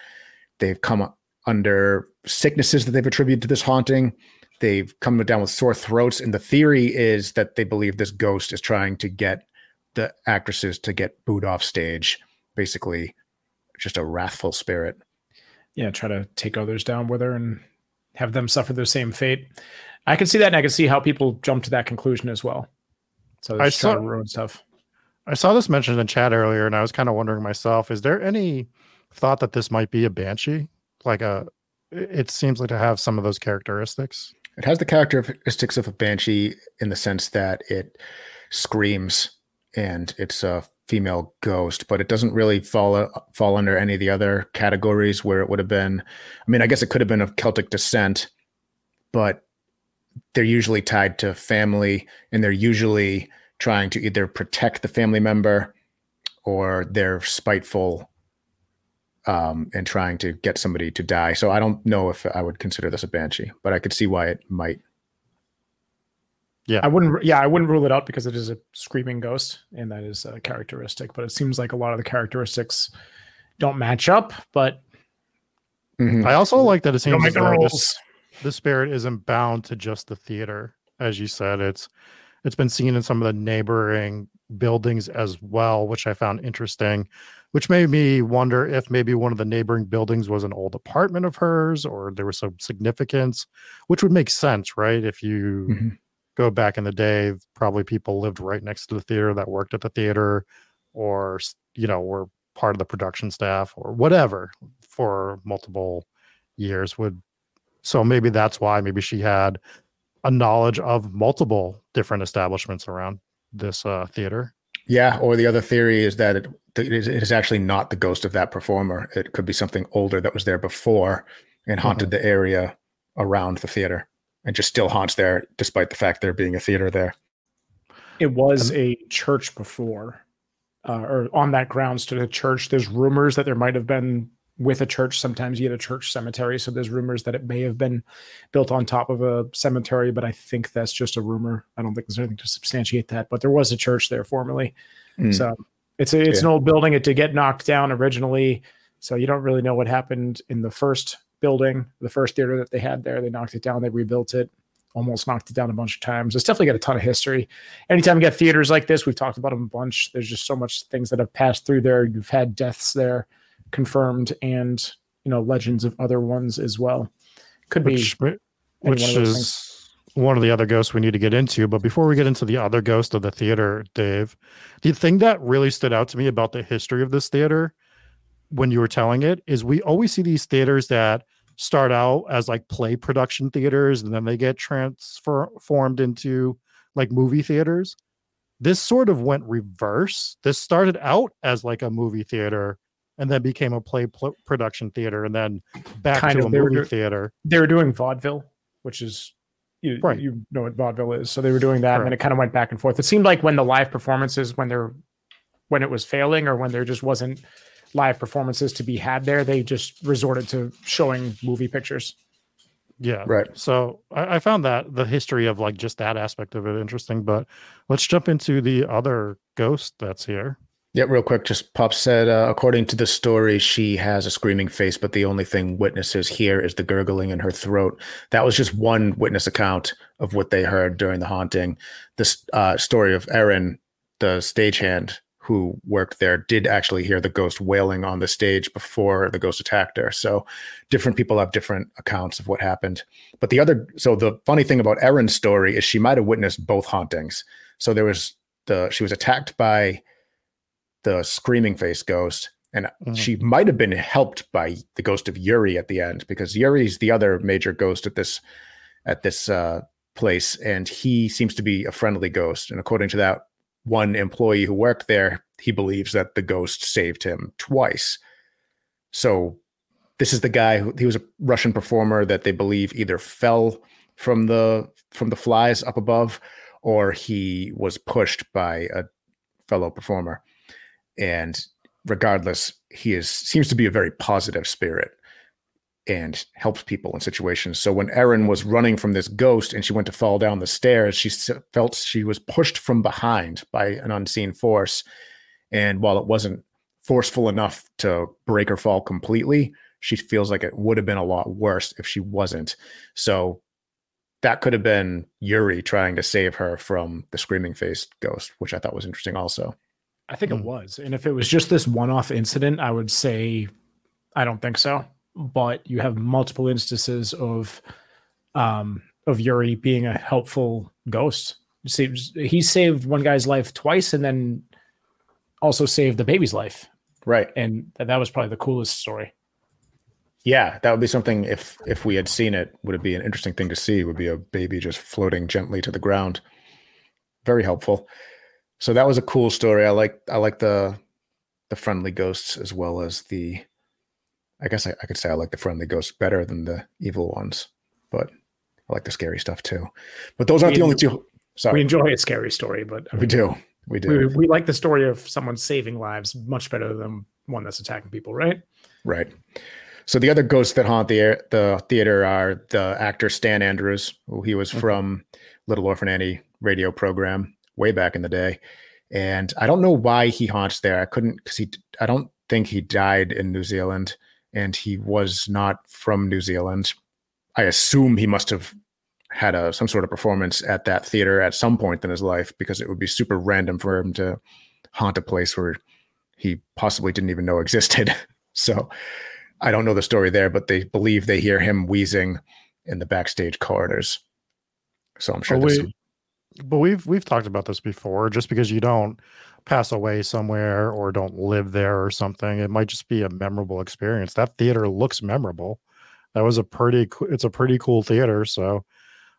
they've come under sicknesses that they've attributed to this haunting. They've come down with sore throats. And the theory is that they believe this ghost is trying to get the actresses to get booed off stage. Basically, just a wrathful spirit. Yeah, try to take others down with her and have them suffer the same fate. I can see that, and I can see how people jump to that conclusion as well. So I saw ruin stuff. I saw this mentioned in chat earlier, and I was kind of wondering myself: is there any thought that this might be a banshee? Like uh, a it seems like to have some of those characteristics. It has the characteristics of a banshee in the sense that it screams and it's a female ghost, but it doesn't really fall uh, fall under any of the other categories where it would have been. I mean, I guess it could have been of Celtic descent, but they're usually tied to family, and they're usually trying to either protect the family member or they're spiteful um, and trying to get somebody to die. So I don't know if I would consider this a banshee, but I could see why it might. Yeah, I wouldn't. Yeah, I wouldn't rule it out because it is a screaming ghost, and that is a characteristic. But it seems like a lot of the characteristics don't match up. But mm-hmm. I also like that it seems like the, this, the spirit isn't bound to just the theater, as you said. It's it's been seen in some of the neighboring buildings as well, which I found interesting which made me wonder if maybe one of the neighboring buildings was an old apartment of hers or there was some significance, which would make sense, right? If you mm-hmm. go back in the day, probably people lived right next to the theater that worked at the theater or, you know, were part of the production staff or whatever for multiple years would so maybe that's why maybe she had a knowledge of multiple different establishments around this uh, theater yeah, or the other theory is that it, it is actually not the ghost of that performer. It could be something older that was there before and haunted mm-hmm. the area around the theater and just still haunts there despite the fact there being a theater there. It was a church before, uh, or on that ground stood a church. There's rumors that there might have been with a church. Sometimes you get a church cemetery. So there's rumors that it may have been built on top of a cemetery, but I think that's just a rumor. I don't think there's anything to substantiate that. But there was a church there formerly. Mm. So it's a, it's yeah. an old building. It did get knocked down originally. So you don't really know what happened in the first building, the first theater that they had there. They knocked it down, they rebuilt it, almost knocked it down a bunch of times. It's definitely got a ton of history. Anytime you get theaters like this, we've talked about them a bunch. There's just so much things that have passed through there. You've had deaths there confirmed and you know legends of other ones as well. Could which, be which one is things. one of the other ghosts we need to get into. But before we get into the other ghost of the theater, Dave, the thing that really stood out to me about the history of this theater when you were telling it is we always see these theaters that start out as like play production theaters and then they get transformed into like movie theaters. This sort of went reverse. This started out as like a movie theater and then became a play pl- production theater and then back kind to of, a movie theater. They were doing vaudeville, which is you, right. you know what vaudeville is. So they were doing that Correct. and then it kind of went back and forth. It seemed like when the live performances when they're when it was failing or when there just wasn't live performances to be had there, they just resorted to showing movie pictures. Yeah. Right. So I, I found that the history of like just that aspect of it interesting. But let's jump into the other ghost that's here. Yeah, real quick, just Pop said, uh, according to the story, she has a screaming face, but the only thing witnesses hear is the gurgling in her throat. That was just one witness account of what they heard during the haunting. This uh, story of Erin, the stagehand who worked there, did actually hear the ghost wailing on the stage before the ghost attacked her. So different people have different accounts of what happened. But the other, so the funny thing about Erin's story is she might have witnessed both hauntings. So there was the, she was attacked by the screaming face ghost and Mhm. she might have been helped by the ghost of Yuri at the end because Yuri's the other major ghost at this at this uh, place and he seems to be a friendly ghost. And according to that one employee who worked there he believes that the ghost saved him twice. So this is the guy who he was a Russian performer that they believe either fell from the from the flies up above or he was pushed by a fellow performer and regardless he is seems to be a very positive spirit and helps people in situations. So when erin was running from this ghost and she went to fall down the stairs she felt she was pushed from behind by an unseen force. And while it wasn't forceful enough to break her fall completely she feels like it would have been a lot worse if she wasn't. So that could have been yuri trying to save her from the screaming faced ghost which i thought was interesting also I think Hmm. it was. And if it was just this one off incident, I would say I don't think so. But you have multiple instances of um of Yuri being a helpful ghost. He saved one guy's life twice and then also saved the baby's life. right And that was probably the coolest story. Yeah, that would be something if if we had seen it, would it be an interesting thing to see? Would be a baby just floating gently to the ground. Very helpful. So that was a cool story. I like I like the the friendly ghosts as well as the I guess I, I could say I like the friendly ghosts better than the evil ones, but I like the scary stuff too. But those aren't We the only two. Sorry. We enjoy a scary story, but I we do, we do. we, we like the story of someone saving lives much better than one that's attacking people, right? Right. So the other ghosts that haunt the air, the theater are the actor Stan Andrews, who he was from Little Orphan Annie radio program way back in the day, and I don't know why he haunts there. I couldn't because he. I don't think he died in New Zealand, and he was not from New Zealand. I assume he must have had a some sort of performance at that theater at some point in his life because it would be super random for him to haunt a place where he possibly didn't even know existed. so I don't know the story there, but they believe they hear him wheezing in the backstage corridors. So I'm sure Oh, wait. But we've we've talked about this before. Just because you don't pass away somewhere or don't live there or something, it might just be a memorable experience. That theater looks memorable. That was a pretty. It's a pretty cool theater. So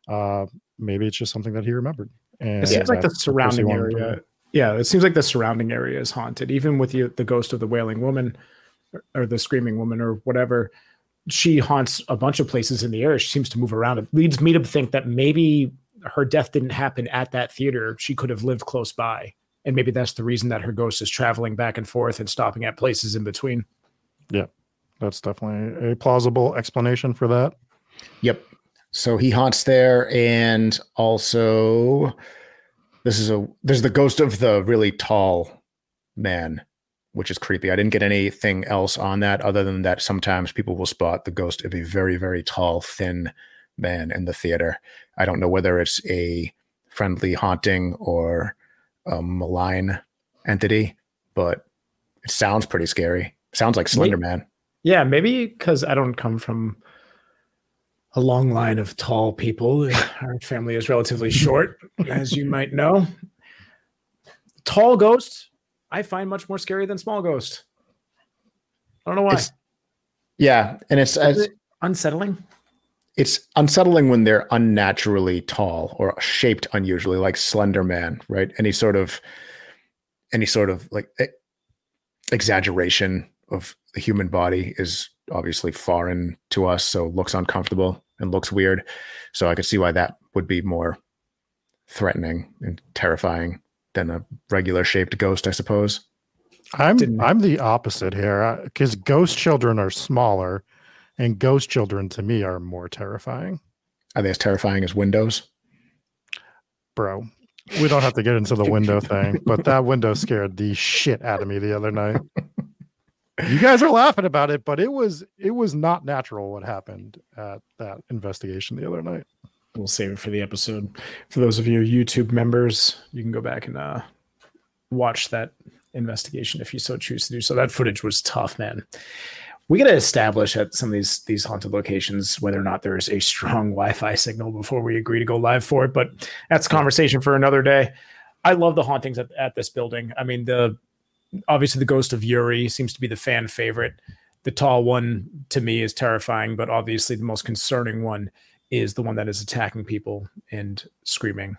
uh, maybe it's just something that he remembered. And It seems like the surrounding area. Yeah, it seems like the surrounding area is haunted, even with the, the ghost of the wailing woman or, or the screaming woman or whatever. She haunts a bunch of places in the area. She seems to move around. It leads me to think that maybe her death didn't happen at that theater. She could have lived close by. And maybe that's the reason that her ghost is traveling back and forth and stopping at places in between. Yeah, that's definitely a plausible explanation for that. Yep. So he haunts there, and also this is a there's the ghost of the really tall man, which is creepy. I didn't get anything else on that other than that sometimes people will spot the ghost of a very very tall thin man in the theater. I don't know whether it's a friendly haunting or a malign entity, but it sounds pretty scary. Sounds like Slender Man. Yeah, maybe because I don't come from a long line of tall people. Our family is relatively short, as you might know. Tall ghosts, I find much more scary than small ghosts. I don't know why. It's- Yeah, and it's, it's unsettling? It's unsettling when they're unnaturally tall or shaped unusually like slender man right? Any sort of any sort of like exaggeration of the human body is obviously foreign to us so looks uncomfortable and looks weird. So i could see why that would be more threatening and terrifying than a regular shaped ghost i suppose. I'm Didn't- I'm the opposite here uh, because ghost children are smaller, And ghost children to me are more terrifying. Are they as terrifying as windows? Bro, we don't have to get into the window thing, but that window scared the shit out of me the other night. You guys are laughing about it, but it was it was not natural what happened at that investigation the other night. We'll save it for the episode. For those of you YouTube members, you can go back and uh, watch that investigation if you so choose to do so. That footage was tough, man. We got to establish at some of these these haunted locations whether or not there is a strong Wi-Fi signal before we agree to go live for it. But that's a conversation for another day. I love the hauntings at, at this building. I mean, the obviously the ghost of Yuri seems to be the fan favorite. The tall one to me is terrifying, but obviously the most concerning one is the one that is attacking people and screaming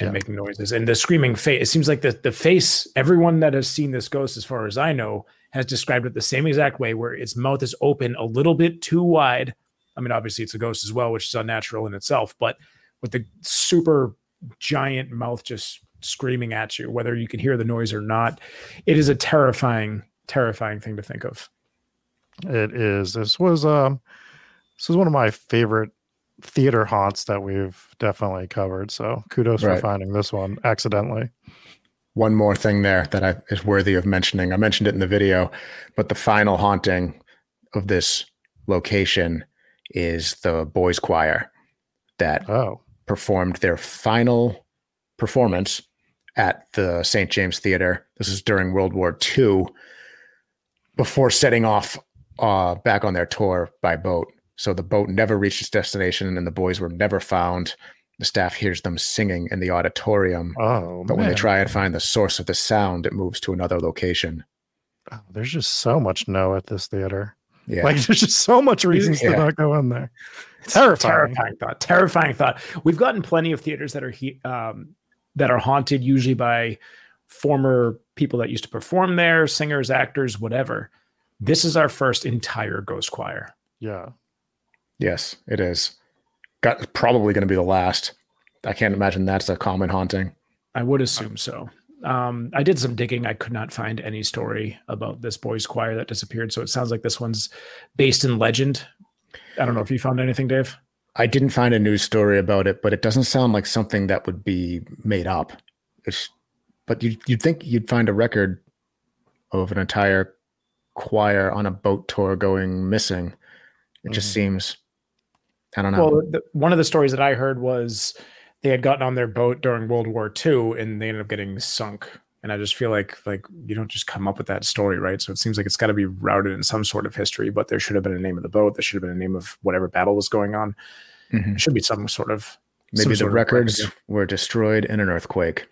and Yeah. making noises. And the screaming face, it seems like the, the face, everyone that has seen this ghost, as far as I know, has described it the same exact way, where its mouth is open a little bit too wide. I mean, obviously it's a ghost as well, which is unnatural in itself, but with the super giant mouth just screaming at you, whether you can hear the noise or not, it is a terrifying, terrifying thing to think of. It is. This was um this was one of my favorite theater haunts that we've definitely covered. So kudos for finding this one accidentally. One more thing there that I, is worthy of mentioning. I mentioned it in the video, but the final haunting of this location is the boys' choir that Oh, performed their final performance at the St. James Theater. This is during World War II, before setting off uh, back on their tour by boat. So the boat never reached its destination, and the boys were never found. The staff hears them singing in the auditorium, oh, but when they try and find the source of the sound, it moves to another location. Oh, there's just so much no at this theater. Yeah, Like there's just so much reasons Yeah. to not go in there. It's Terrifying. terrifying thought. Terrifying thought. We've gotten plenty of theaters that are he, um, that are haunted, usually by former people that used to perform there, singers, actors, whatever. This is our first entire ghost choir. Yeah. Yes, it is. Got probably going to be the last. I can't imagine that's a common haunting. I would assume so. Um, I did some digging. I could not find any story about this boys' choir that disappeared. So it sounds like this one's based in legend. I don't know if you found anything, Dave. I didn't find a news story about it, but it doesn't sound like something that would be made up. It's, but you, you'd think you'd find a record of an entire choir on a boat tour going missing. It just Mhm. seems, I don't know. Well, the, one of the stories that I heard was they had gotten on their boat during World War II and they ended up getting sunk. And I just feel like like you don't just come up with that story, right? So it seems like it's got to be routed in some sort of history. But there should have been a name of the boat. There should have been a name of whatever battle was going on. Mhm. There should be some sort of Maybe the records record. were destroyed in an earthquake.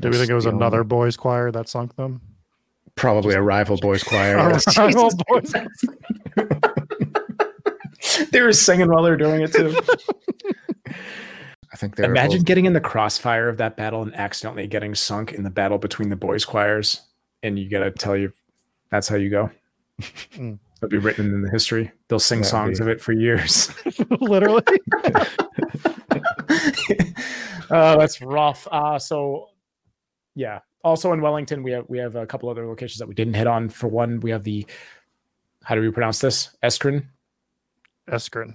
Do we think it was the only- another boys' choir that sunk them? Probably a rival boys choir. Our rival boys. they were singing while they were doing it too. I think they're Imagine both- getting in the crossfire of that battle and accidentally getting sunk in the battle between the boys' choirs, and you gotta tell you that's how you go. Mm. It'll be written in the history. They'll sing That'd songs be- of it for years. Literally. oh, that's rough. Uh, so yeah. Also in Wellington, we have we have a couple other locations that we didn't hit on. For one, we have the how do we pronounce this? Eskrin, Eskrin.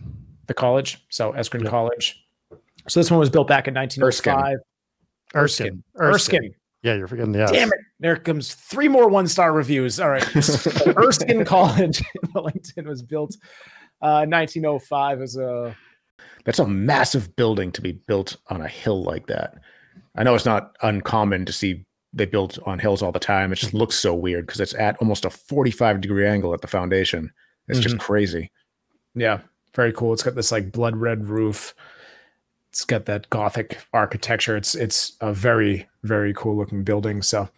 the college. So Eskrin Yeah. College. So this one was built back in 1905. Erskine. Erskine. Yeah, you're forgetting the S. Damn it. There comes three more one star reviews. All right. So Erskine College in Wellington was built uh, 1905 as a. That's a massive building to be built on a hill like that. I know it's not uncommon to see they built on hills all the time. It just looks so weird because it's at almost a 45 degree angle at the foundation. It's just crazy. Yeah, very cool. It's got this like blood red roof. It's got that gothic architecture. It's it's a very very cool looking building. So,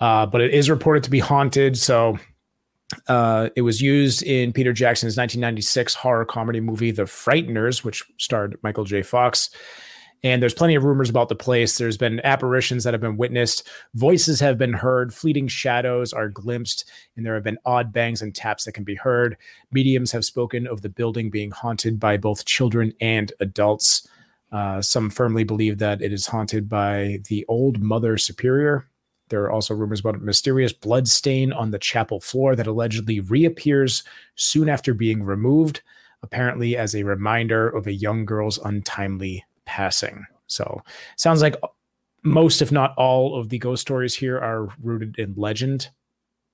uh, but it is reported to be haunted. So, uh, it was used in Peter Jackson's 1996 horror comedy movie The Frighteners, which starred Michael J. Fox. And there's plenty of rumors about the place. There's been apparitions that have been witnessed, voices have been heard, fleeting shadows are glimpsed, and there have been odd bangs and taps that can be heard. Mediums have spoken of the building being haunted by both children and adults. Uh, some firmly believe that it is haunted by the old Mother Superior. There are also rumors about a mysterious blood stain on the chapel floor that allegedly reappears soon after being removed, apparently as a reminder of a young girl's untimely passing. So, sounds like most, if not all, of the ghost stories here are rooted in legend.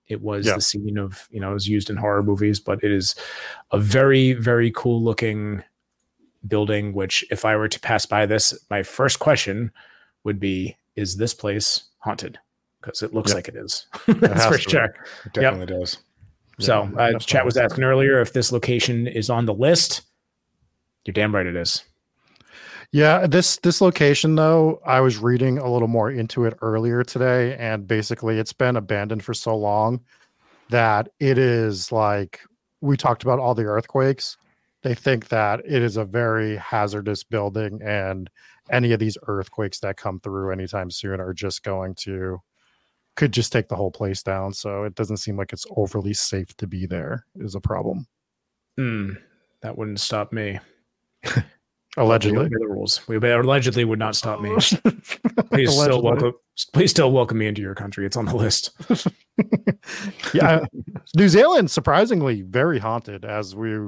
It was Yeah. the scene of, you know, it was used in horror movies, but it is a very, very cool looking building. Which, if I were to pass by this, my first question would be Is this place haunted? Because it looks Yep. like it is. That's has for sure. It definitely does. So, uh, chat was asking earlier if this location is on the list. You're damn right it is. Yeah, this this location though, I was reading a little more into it earlier today, and basically it's been abandoned for so long that it is like we talked about all the earthquakes. They think that it is a very hazardous building, and any of these earthquakes that come through anytime soon are just going to could just take the whole place down. So it doesn't seem like it's overly safe to be there. Is a problem Hmm, that wouldn't stop me. allegedly. We obey the rules. We obey, allegedly would not stop me. Please still welcome. Please still welcome me into your country. It's on the list. yeah, New Zealand surprisingly very haunted. As we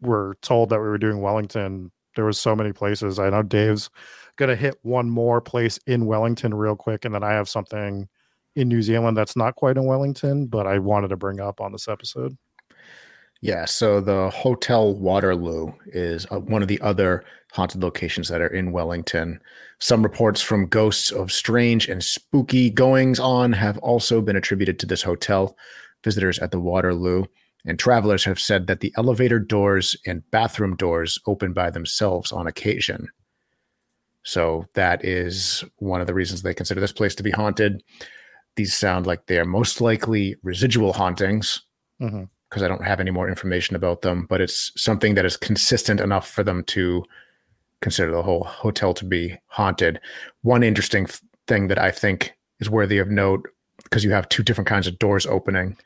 were told that we were doing Wellington, there was so many places. I know Dave's gonna hit one more place in Wellington real quick, and then I have something in New Zealand that's not quite in Wellington, but I wanted to bring up on this episode. Yeah, so the Hotel Waterloo is uh, one of the other haunted locations that are in Wellington. Some reports from ghosts of strange and spooky goings on have also been attributed to this hotel. Visitors at the Waterloo and travelers have said that the elevator doors and bathroom doors open by themselves on occasion. So that is one of the reasons they consider this place to be haunted. These sound like they are most likely residual hauntings Mhm. Because I don't have any more information about them, but it's something that is consistent enough for them to consider the whole hotel to be haunted. One interesting th- thing that I think is worthy of note, because you have two different kinds of doors opening,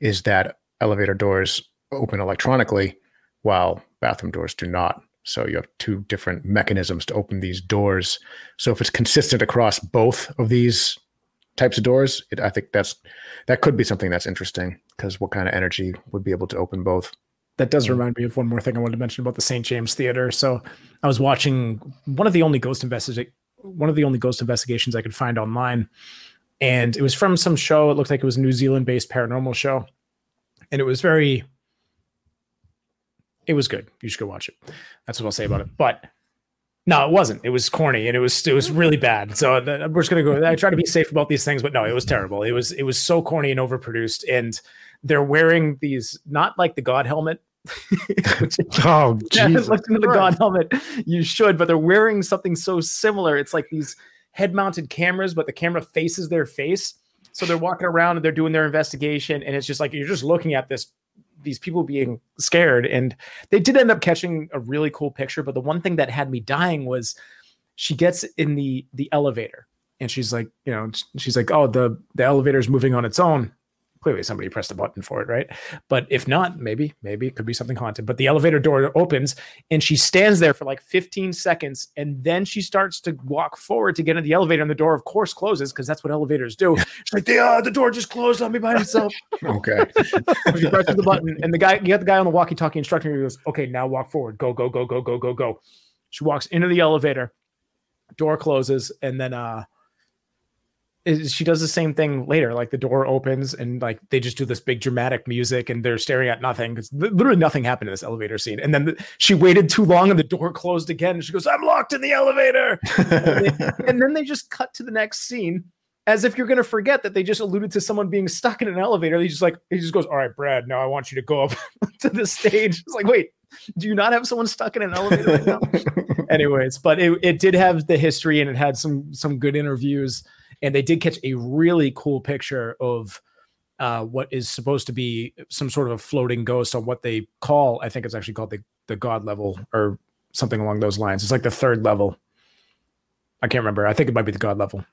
is that elevator doors open electronically while bathroom doors do not. So you have two different mechanisms to open these doors. So if it's consistent across both of these types of doors, it, I think that's that could be something that's interesting because what kind of energy would be able to open both? That does remind me of one more thing I wanted to mention about the St. James Theater. So I was watching one of the only ghost investigate one of the only ghost investigations I could find online. And it was from some show. It looked like it was a New Zealand based paranormal show. And it was very it was good. You should go watch it. That's what I'll say about it. But no, it wasn't. It was corny and it was it was really bad. So uh, th- we're just gonna go. I try to be safe about these things, but no, it was terrible. It was it was so corny and overproduced. And they're wearing these not like the God helmet. which Oh, yeah, Jesus! look into the Christ. God helmet. You should, but they're wearing something so similar. It's like these head-mounted cameras, but the camera faces their face. So they're walking around and they're doing their investigation, and it's just like you're just looking at this these people being scared. And they did end up catching a really cool picture. But the one thing that had me dying was she gets in the the elevator and she's like, you know, she's like, oh, the the elevator's moving on its own. Clearly, somebody pressed a button for it, right? But if not, maybe, maybe it could be something haunted. But the elevator door opens and she stands there for like 15 seconds and then she starts to walk forward to get in the elevator and the door, of course, closes because that's what elevators do. She's like, the, uh, the door just closed on me by itself. Okay. she presses the button and the guy, you got the guy on the walkie talkie instructing her, he goes, okay, now walk forward. Go, go, go, go, go, go, go. She walks into the elevator, door closes, and then uh is- she does the same thing later. Like the door opens and like they just do this big dramatic music and they're staring at nothing because literally nothing happened in this elevator scene. And then the, she waited too long and the door closed again. And she goes, I'm locked in the elevator. and then they just cut to the next scene as if you're going to forget that they just alluded to someone being stuck in an elevator. He just like, he just goes, All right, Brad, now I want you to go up to the stage. It's like, wait, do you not have someone stuck in an elevator right now? Anyways, but it, it did have the history and it had some some good interviews and they did catch a really cool picture of uh, what is supposed to be some sort of a floating ghost on what they call, I think it's actually called the, the God level or something along those lines. It's like the third level. I can't remember. I think it might be the God level.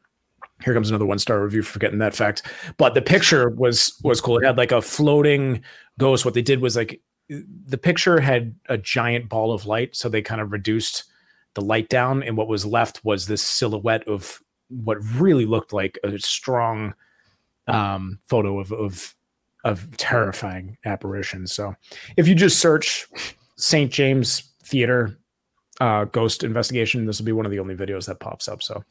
Here comes another one star review for forgetting that fact. But the picture was was cool. It had like a floating ghost. What they did was like the picture had a giant ball of light, so they kind of reduced the light down, and what was left was this silhouette of what really looked like a strong um, photo of, of of terrifying apparitions. So if you just search St. James Theater uh, ghost investigation, this will be one of the only videos that pops up. So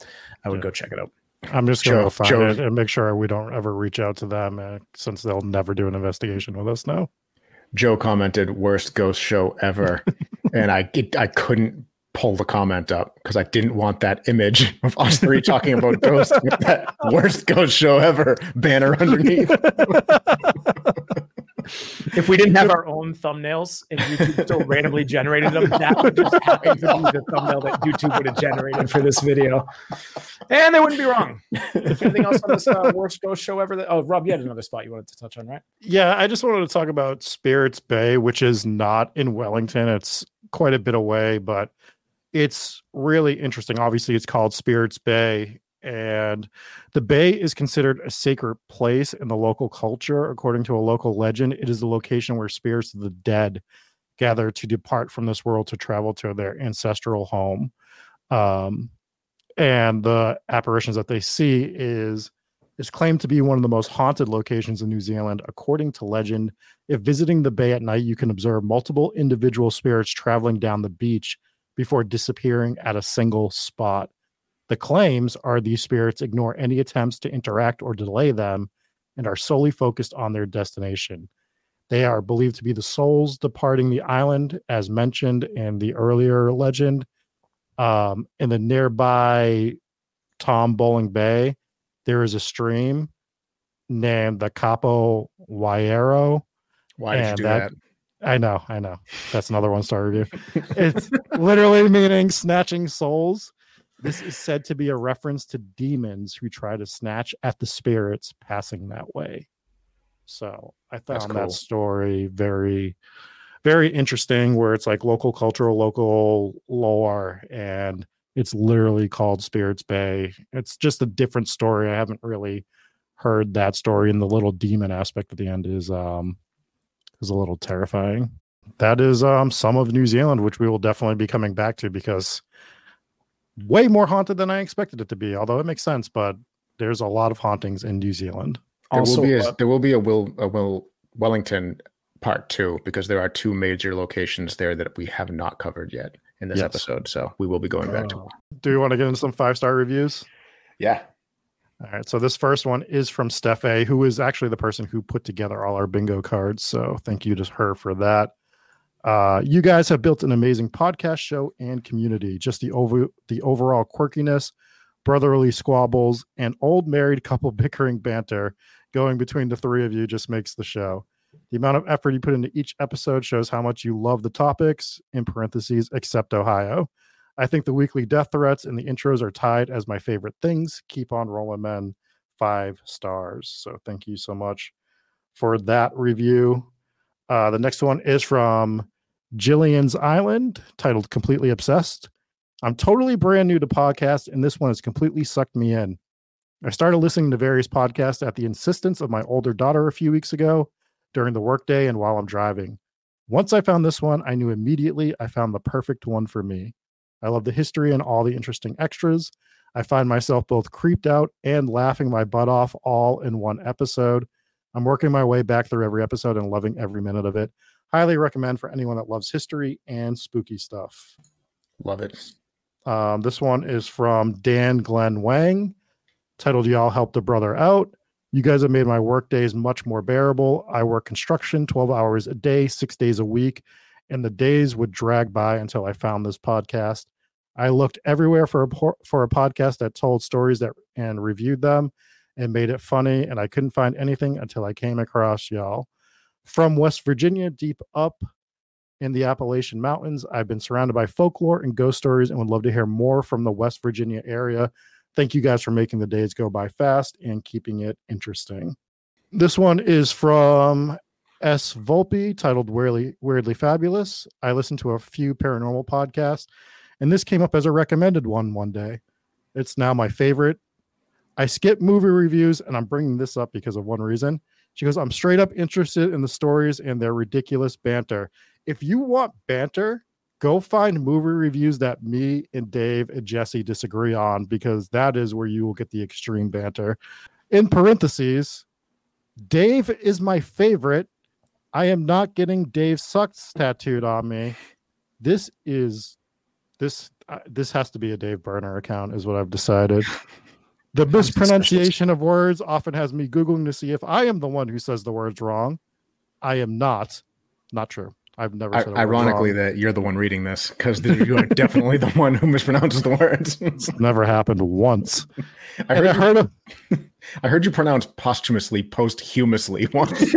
I would yeah. go check it out. I'm just going to find Joe. it and make sure we don't ever reach out to them uh, since they'll never do an investigation with us now. Joe commented, "Worst ghost show ever," and I I couldn't pull the comment up because I didn't want that image of us three talking about ghosts with that worst ghost show ever banner underneath. if we didn't have our own thumbnails and YouTube still randomly generated them, that would just happen to be the thumbnail that YouTube would have generated for this video. And they wouldn't be wrong. Anything else on this uh, worst ghost show ever? That, oh, Rob, you had another spot you wanted to touch on, right? Yeah, I just wanted to talk about Spirits Bay, which is not in Wellington. It's quite a bit away, but it's really interesting. Obviously, it's called Spirits Bay, and the bay is considered a sacred place in the local culture. According to a local legend, it is the location where spirits of the dead gather to depart from this world to travel to their ancestral home. Um, and the apparitions that they see is is claimed to be one of the most haunted locations in New Zealand. According to legend, if visiting the bay at night, you can observe multiple individual spirits traveling down the beach before disappearing at a single spot. The claims are these spirits ignore any attempts to interact or delay them and are solely focused on their destination. They are believed to be the souls departing the island, as mentioned in the earlier legend. Um, in the nearby Tom Bowling Bay, there is a stream named the Capo Waiero. Why did you do that, that? I know, I know. That's another one star review. it's literally meaning snatching souls. This is said to be a reference to demons who try to snatch at the spirits passing that way. So I found cool. that story very, very interesting where it's like local cultural, local lore, and it's literally called Spirits Bay. It's just a different story. I haven't really heard that story, and the little demon aspect at the end is um is a little terrifying. That is um, some of New Zealand, which we will definitely be coming back to because way more haunted than I expected it to be. Although it makes sense, but there's a lot of hauntings in New Zealand. There also, will be a, uh, there will be a Will a Will Wellington part two because there are two major locations there that we have not covered yet in this yes. episode. So we will be going back to. Oh. Do you want to get into some five star reviews? Yeah, all right. So this first one is from Steph A, who is actually the person who put together all our bingo cards. So thank you to her for that. Uh, you guys have built an amazing podcast show and community. Just the over the overall quirkiness, brotherly squabbles, and old married couple bickering banter going between the three of you just makes the show. The amount of effort you put into each episode shows how much you love the topics, in parentheses, except Ohio. I think the weekly death threats and the intros are tied as my favorite things. Keep on rolling, men. Five stars. So thank you so much for that review. Uh, the next one is from Jillian's Island, titled Completely Obsessed. I'm totally brand new to podcasts, and this one has completely sucked me in. I started listening to various podcasts at the insistence of my older daughter a few weeks ago during the workday and while I'm driving. Once I found this one, I knew immediately I found the perfect one for me. I love the history and all the interesting extras. I find myself both creeped out and laughing my butt off all in one episode. I'm working my way back through every episode and loving every minute of it. Highly recommend for anyone that loves history and spooky stuff. Love it. Um, this one is from Dan Glenn Wang, titled Y'all Helped a Brother Out. You guys have made my work days much more bearable. I work construction 12 hours a day, six days a week, and the days would drag by until I found this podcast. I looked everywhere for a for a podcast that told stories that and reviewed them and made it funny, and I couldn't find anything until I came across y'all. From West Virginia, deep up in the Appalachian Mountains, I've been surrounded by folklore and ghost stories, and would love to hear more from the West Virginia area. Thank you guys for making the days go by fast and keeping it interesting. This one is from S. Volpe titled Weirdly, Weirdly Fabulous. I listened to a few paranormal podcasts, and this came up as a recommended one one day. It's now my favorite. I skip movie reviews, and I'm bringing this up because of one reason. She goes, I'm straight up interested in the stories and their ridiculous banter. If you want banter, go find movie reviews that me and Dave and Jesse disagree on because that is where you will get the extreme banter. In parentheses, Dave is my favorite. I am not getting Dave sucks tattooed on me. This is this uh, this has to be a Dave Burner account is what I've decided. The mispronunciation of words often has me googling to see if I am the one who says the words wrong. I am not. Not true. I've never I, said a ironically wrong. that you're the one reading this because you are definitely the one who mispronounces the words. It's never happened once. I And I heard, heard of you, I heard you pronounce posthumously posthumously once.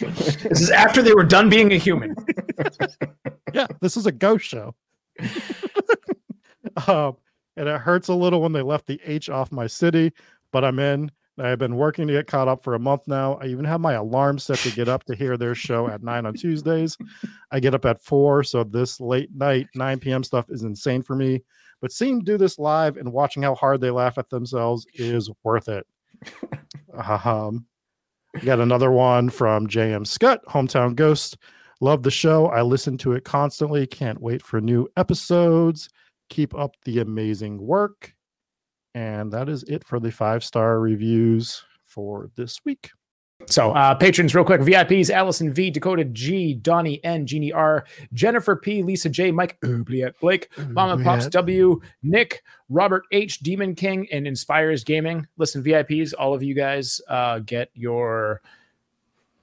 This is after they were done being a human. yeah, this is a ghost show. um, and it hurts a little when they left the H off my city, but I'm in. I've been working to get caught up for a month now. I even have my alarm set to get up to hear their show at nine on Tuesdays. I get up at four, so this late night, 9 p.m. stuff is insane for me. But seeing do this live and watching how hard they laugh at themselves is worth it. um, got another one from JM Scott, Hometown Ghost. Love the show. I listen to it constantly. Can't wait for new episodes. Keep up the amazing work. And that is it for the five star reviews for this week. So, uh, patrons, real quick VIPs Allison V, Dakota G, Donnie N, Jeannie R, Jennifer P, Lisa J, Mike Oubliette Blake, Mama Pops W, Nick, Robert H, Demon King, and Inspires Gaming. Listen, VIPs, all of you guys uh, get your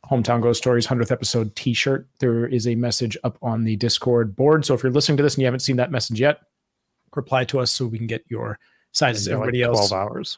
Hometown Ghost Stories 100th episode t shirt. There is a message up on the Discord board. So, if you're listening to this and you haven't seen that message yet, reply to us so we can get your sizes. Yeah, like Everybody else 12 hours.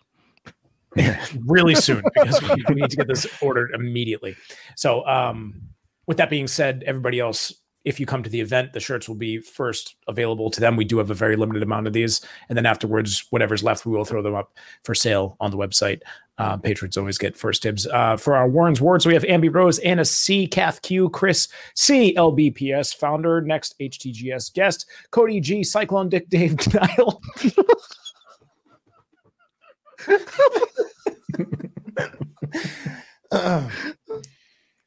really soon because we, we need to get this ordered immediately. So, um, with that being said, everybody else, if you come to the event, the shirts will be first available to them. We do have a very limited amount of these, and then afterwards, whatever's left, we will throw them up for sale on the website. Uh, patrons always get first dibs. Uh, for our Warren's Wards, we have Ambi Rose, Anna C, Kath Q, Chris C, LBPS founder, next HTGS guest, Cody G, Cyclone Dick Dave Denial.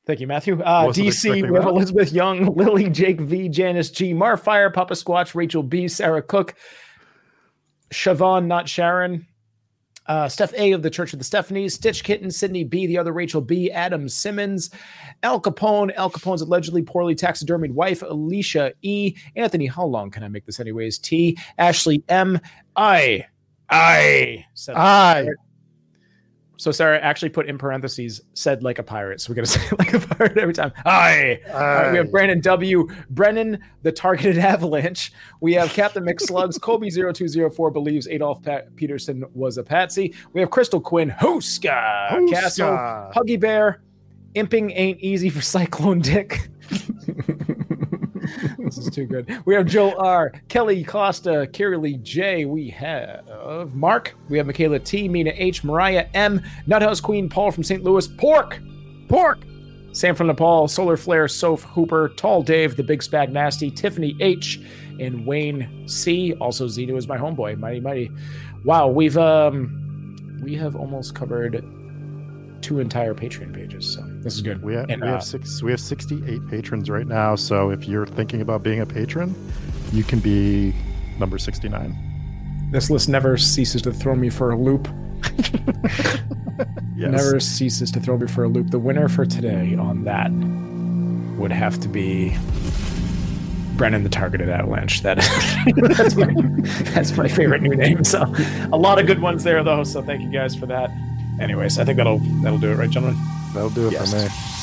Thank you, Matthew. Uh, DC, we have. Elizabeth Young, Lily, Jake V, Janice G, Marfire, Papa Squatch, Rachel B, Sarah Cook, Siobhan, not Sharon, uh, Steph A of the Church of the Stephanies, Stitch Kitten, Sydney B, the other Rachel B, Adam Simmons, Al Capone, Al Capone's allegedly poorly taxidermied wife, Alicia E, Anthony, how long can I make this anyways? T, Ashley M, I, I, said I so Sarah actually put in parentheses said like a pirate. So we're gonna say it like a pirate every time. Aye. All right, we have Brandon W. Brennan, the targeted avalanche. We have Captain McSlugs. Kobe0204 believes Adolf Pat- Peterson was a patsy. We have Crystal Quinn. Huska. Huska. Castle. Huggy Bear. Imping ain't easy for Cyclone Dick. this is too good. We have Joe R, Kelly Costa, Kiralee J. We have Mark. We have Michaela T, Mina H, Mariah M, Nuthouse Queen, Paul from St. Louis, Pork, Pork, Sam from Nepal, Solar Flare, Soph Hooper, Tall Dave, The Big Spag Nasty, Tiffany H, and Wayne C. Also, Zeno is my homeboy, mighty mighty. Wow, we've um, we have almost covered two entire Patreon pages, so this is good. We have, And, we uh, have six. We have sixty-eight patrons right now. So if you're thinking about being a patron, you can be number sixty-nine. This list never ceases to throw me for a loop. Yes. Never ceases to throw me for a loop. The winner for today on that would have to be Brennan the Targeted Avalanche. That is that's my that's my favorite new name. So a lot of good ones there though. So thank you guys for that. Anyways, I think that'll that'll do it, right, gentlemen? That'll do it Yes. for me.